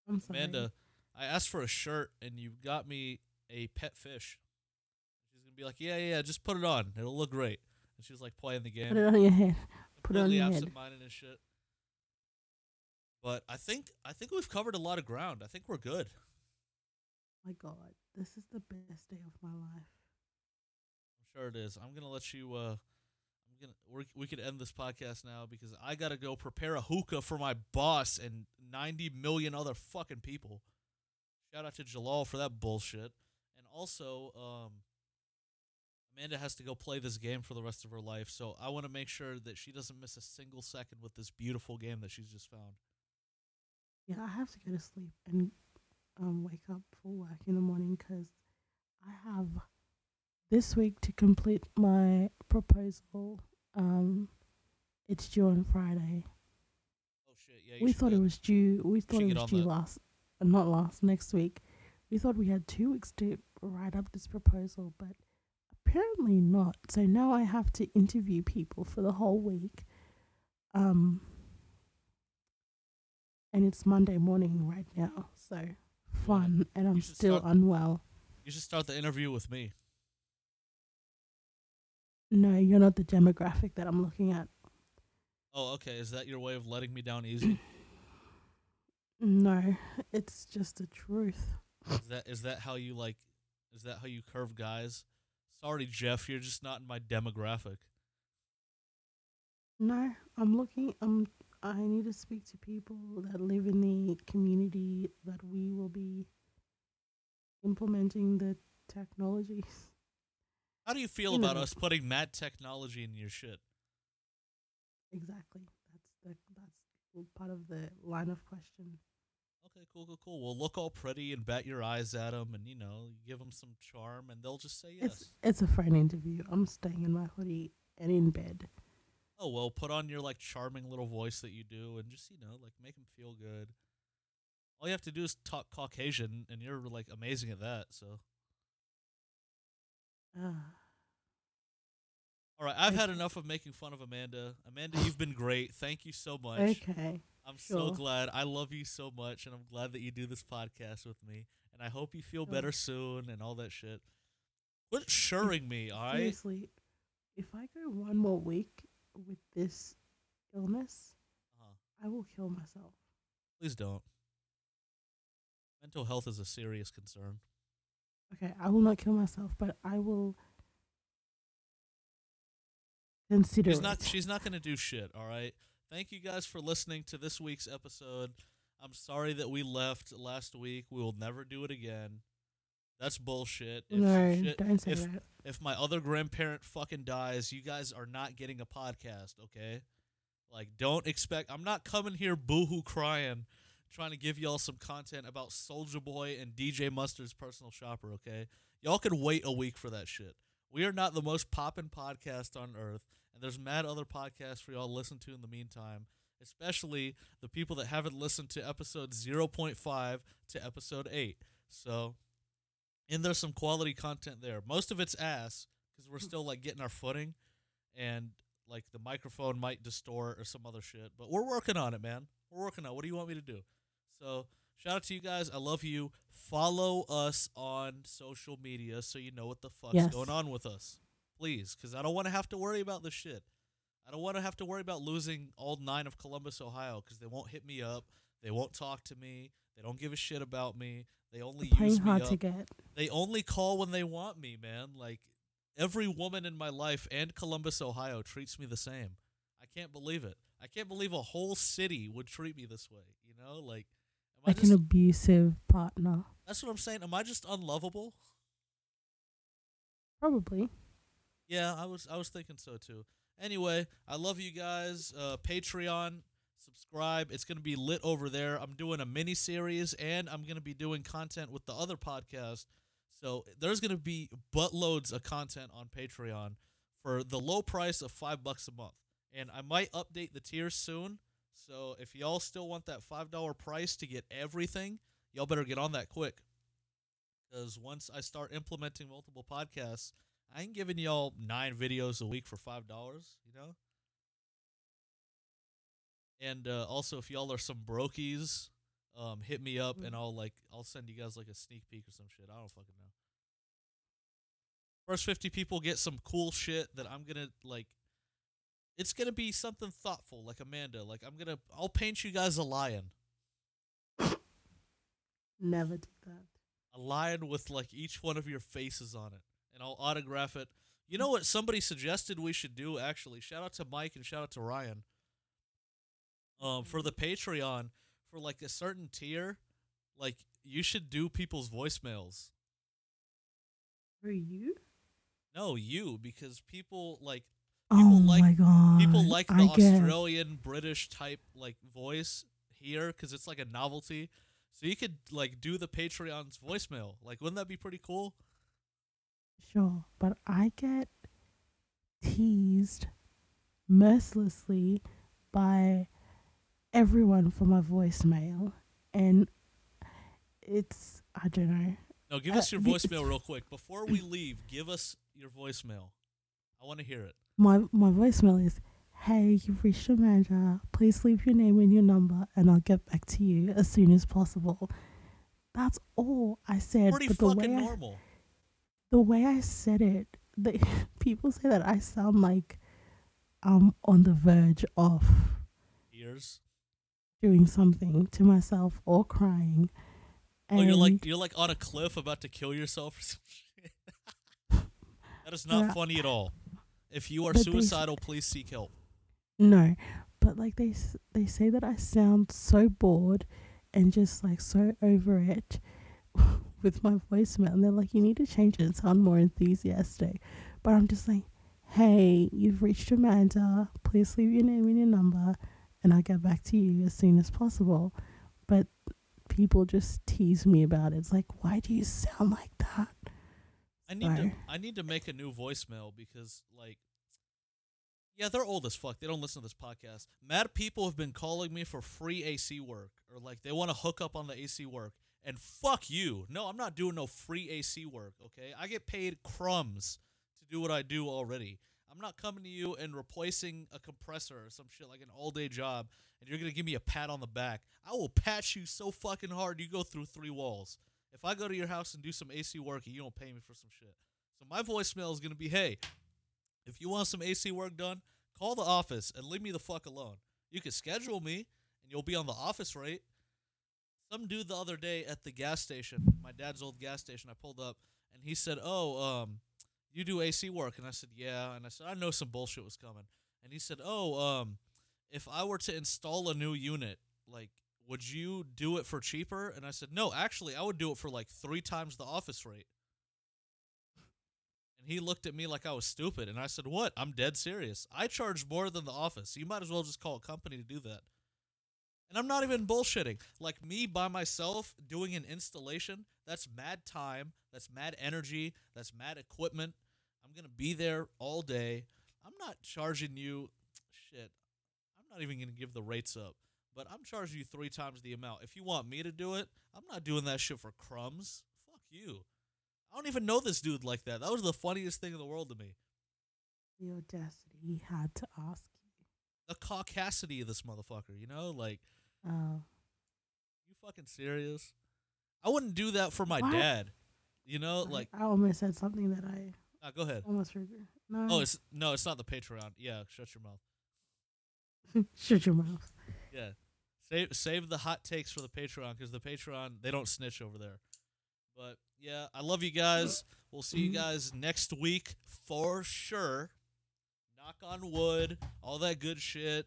I'm sorry. Amanda, I asked for a shirt and you got me a pet fish. Gonna be like, yeah, yeah, just put it on. It'll look great. And she's like playing the game, Put it on your head. put it on your head. absent-minded and shit. But I think I think we've covered a lot of ground. I think we're good. My God, this is the best day of my life. I'm sure it is. I'm gonna let you. Uh, I'm gonna. We're, we could end this podcast now because I gotta go prepare a hookah for my boss and 90 million other fucking people. Shout out to Jalal for that bullshit. And also, um, Amanda has to go play this game for the rest of her life, so I want to make sure that she doesn't miss a single second with this beautiful game that she's just found. Yeah, I have to go to sleep and um, wake up for work in the morning 'cause I have this week to complete my proposal. Um, it's due on Friday. Oh shit! Yeah, you we thought get- it was due. We thought it was due that. last, uh, not last, next week. We thought we had two weeks to write up this proposal, but apparently not. So now I have to interview people for the whole week. Um, and it's Monday morning right now, so fun, and I'm still start- unwell. You should start the interview with me. No, you're not the demographic that I'm looking at. Oh, okay. Is that your way of letting me down easy? No, it's just the truth. Is that is that how you like? Is that how you curve guys? Sorry, Jeff, you're just not in my demographic. No, I'm looking. Um, I need to speak to people that live in the community that we will be implementing the technologies. How do you feel You about know. us putting mad technology in your shit? Exactly. That's the that's part of the line of question. Okay, cool, cool, cool. Well, look all pretty and bat your eyes at them, and you know, you give them some charm, and they'll just say yes. It's it's a phone interview. I'm staying in my hoodie and in bed. oh well, put on your like charming little voice that you do, and just you know, like make them feel good. All you have to do is talk Caucasian, and you're like amazing at that. So, Ah, all right, I've had enough of making fun of Amanda. Amanda, you've been great. Thank you so much. okay. I'm so glad. I love you so much, and I'm glad that you do this podcast with me. And I hope you feel Sure. better soon and all that shit. Quit shuring me, all right? Seriously, if I go one more week with this illness, Uh-huh. I will kill myself. Please don't. Mental health is a serious concern. Okay, I will not kill myself, but I will consider She's it. not. She's not gonna do shit. All right. Thank you guys for listening to this week's episode. I'm sorry that we left last week. We will never do it again. That's bullshit. If no, shit- don't say if- that. if my other grandparent fucking dies, you guys are not getting a podcast, okay? Like, don't expect. I'm not coming here boohoo crying, trying to give y'all some content about Soulja Boy and DJ Mustard's personal shopper, okay? Y'all can wait a week for that shit. We are not the most poppin' podcast on earth, and there's mad other podcasts for y'all to listen to in the meantime, especially the people that haven't listened to episode 0.5 to episode 8. So, and there's some quality content there. Most of it's ass because we're still like getting our footing, and like the microphone might distort or some other shit. But we're working on it, man. We're working on. it. What do you want me to do? So shout out to you guys. I love you. Follow us on social media so you know what the fuck's Yes. going on with us, please, because I don't want to have to worry about this shit. I don't want to have to worry about losing all nine of Columbus, Ohio, because they won't hit me up. They won't talk to me. They don't give a shit about me. They only use me hard up to get. they only call when they want me, man. Like every woman in my life and Columbus, Ohio treats me the same. I can't believe it. I can't believe a whole city would treat me this way. You know, like, am I Like just, an abusive partner. that's what I'm saying. Am I just unlovable? Probably. Yeah, I was I was thinking so too. Anyway, I love you guys. Uh, Patreon, subscribe. It's gonna be lit over there. I'm doing a mini series and I'm gonna be doing content with the other podcast. So there's gonna be buttloads of content on Patreon for the low price of five bucks a month. And I might update the tiers soon. So if y'all still want that five dollar price to get everything, y'all better get on that quick. Because once I start implementing multiple podcasts, I ain't giving y'all nine videos a week for five dollars, you know. And uh, also, if y'all are some brokies, um, hit me up and I'll like I'll send you guys like a sneak peek or some shit. I don't fucking know. First fifty people get some cool shit that I'm gonna like. It's gonna be something thoughtful, like Amanda. Like I'm gonna I'll paint you guys a lion, Never do that. a lion with like each one of your faces on it, and I'll autograph it. You know what somebody suggested we should do actually? Shout out to Mike and shout out to Ryan. Um, for the Patreon, for like a certain tier, like you should do people's voicemails. For you? No, you because people like People oh like- my god. people like the I Australian British type like voice here because it's like a novelty. So you could like do the Patreon's voicemail. Like, wouldn't that be pretty cool? Sure, but I get teased mercilessly by everyone for my voicemail, and it's I don't know. No, give Uh, us your the- voicemail real quick before we leave. Give us your voicemail. I want to hear it. My my voicemail is, "Hey, you've reached Amanda. Please leave your name and your number, and I'll get back to you as soon as possible." That's all I said. Pretty but the way fucking I, normal. The way I said it, they, people say that I sound like I'm on the verge of Ears. doing something to myself or crying. Oh, you're like you're like on a cliff about to kill yourself or some shit. that is not funny at all. If you are But they suicidal, please seek help. no, but like they they say that I sound so bored and just like so over it with my voicemail, and they're like, you need to change it and sound more enthusiastic. But I'm just like, hey, you've reached Amanda. Please leave your name and your number, and I'll get back to you as soon as possible. But people just tease me about it. It's like, why do you sound like that? I need to I need to make a new voicemail because like yeah, they're old as fuck. They don't listen to this podcast. Mad people have been calling me for free AC work or like they want to hook up on the AC work. And fuck you. No, I'm not doing no free AC work, okay? I get paid crumbs to do what I do already. I'm not coming to you and replacing a compressor or some shit like an all-day job and you're to give me a pat on the back. I will pat you so fucking hard you go through three walls. If I go to your house and do some AC work and you don't pay me for some shit. So my voicemail is to be, "Hey, if you want some AC work done, call the office and leave me the fuck alone. You can schedule me and you'll be on the office rate." Some dude the other day at the gas station, my dad's old gas station, I pulled up and he said, "Oh, um, you do AC work?" And I said, "Yeah." And I said, "I know some bullshit was coming." And he said, "Oh, um, if I were to install a new unit, like would you do it for cheaper?" And I said, "No, actually, I would do it for like 3 times the office rate." And he looked at me like I was stupid. And I said, What? I'm dead serious. I charge more than the office. You might as well just call a company to do that. And I'm not even bullshitting. Like me by myself doing an installation, that's mad time, that's mad energy, that's mad equipment. I'm going to be there all day. I'm not charging you shit. I'm not even going to give the rates up, but I'm charging you three times the amount. If you want me to do it, I'm not doing that shit for crumbs. Fuck you. I don't even know this dude like that. That was the funniest thing in the world to me. The audacity he had to ask you. The caucasity of this motherfucker, you know? Like, Oh, you fucking serious? I wouldn't do that for my What? dad. You know, like, I almost said something that I ah, go ahead. almost regret. No, Oh, it's no, it's not the Patreon. Yeah, shut your mouth. shut your mouth. Yeah, save save the hot takes for the Patreon because the Patreon they don't snitch over there. But yeah, I love you guys. We'll see you guys next week for sure. Knock on wood, all that good shit.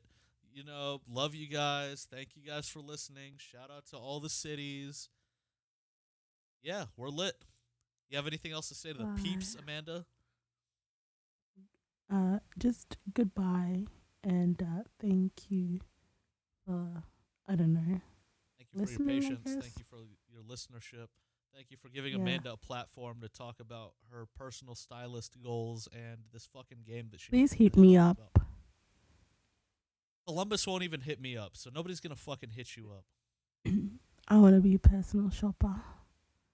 You know, love you guys. Thank you guys for listening. Shout out to all the cities. Yeah, we're lit. You have anything else to say to the peeps, Amanda? Uh, just goodbye and uh, thank you for I don't know. Thank you for Listening, I your patience. Thank you for your listenership. Thank you for giving Yeah. Amanda a platform to talk about her personal stylist goals and this fucking game that she. Please hit me up. about. Columbus won't even hit me up, so nobody's gonna fucking hit you up. I want to be a personal shopper.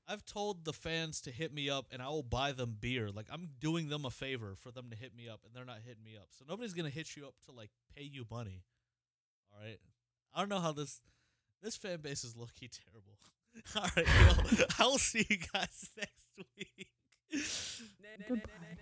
I've told the fans to hit me up, and I will buy them beer. Like I'm doing them a favor for them to hit me up, and they're not hitting me up. So nobody's gonna hit you up to like pay you money. All right. I don't know how this this fan base is low-key terrible. All right, yo, I will see you guys next week. Goodbye.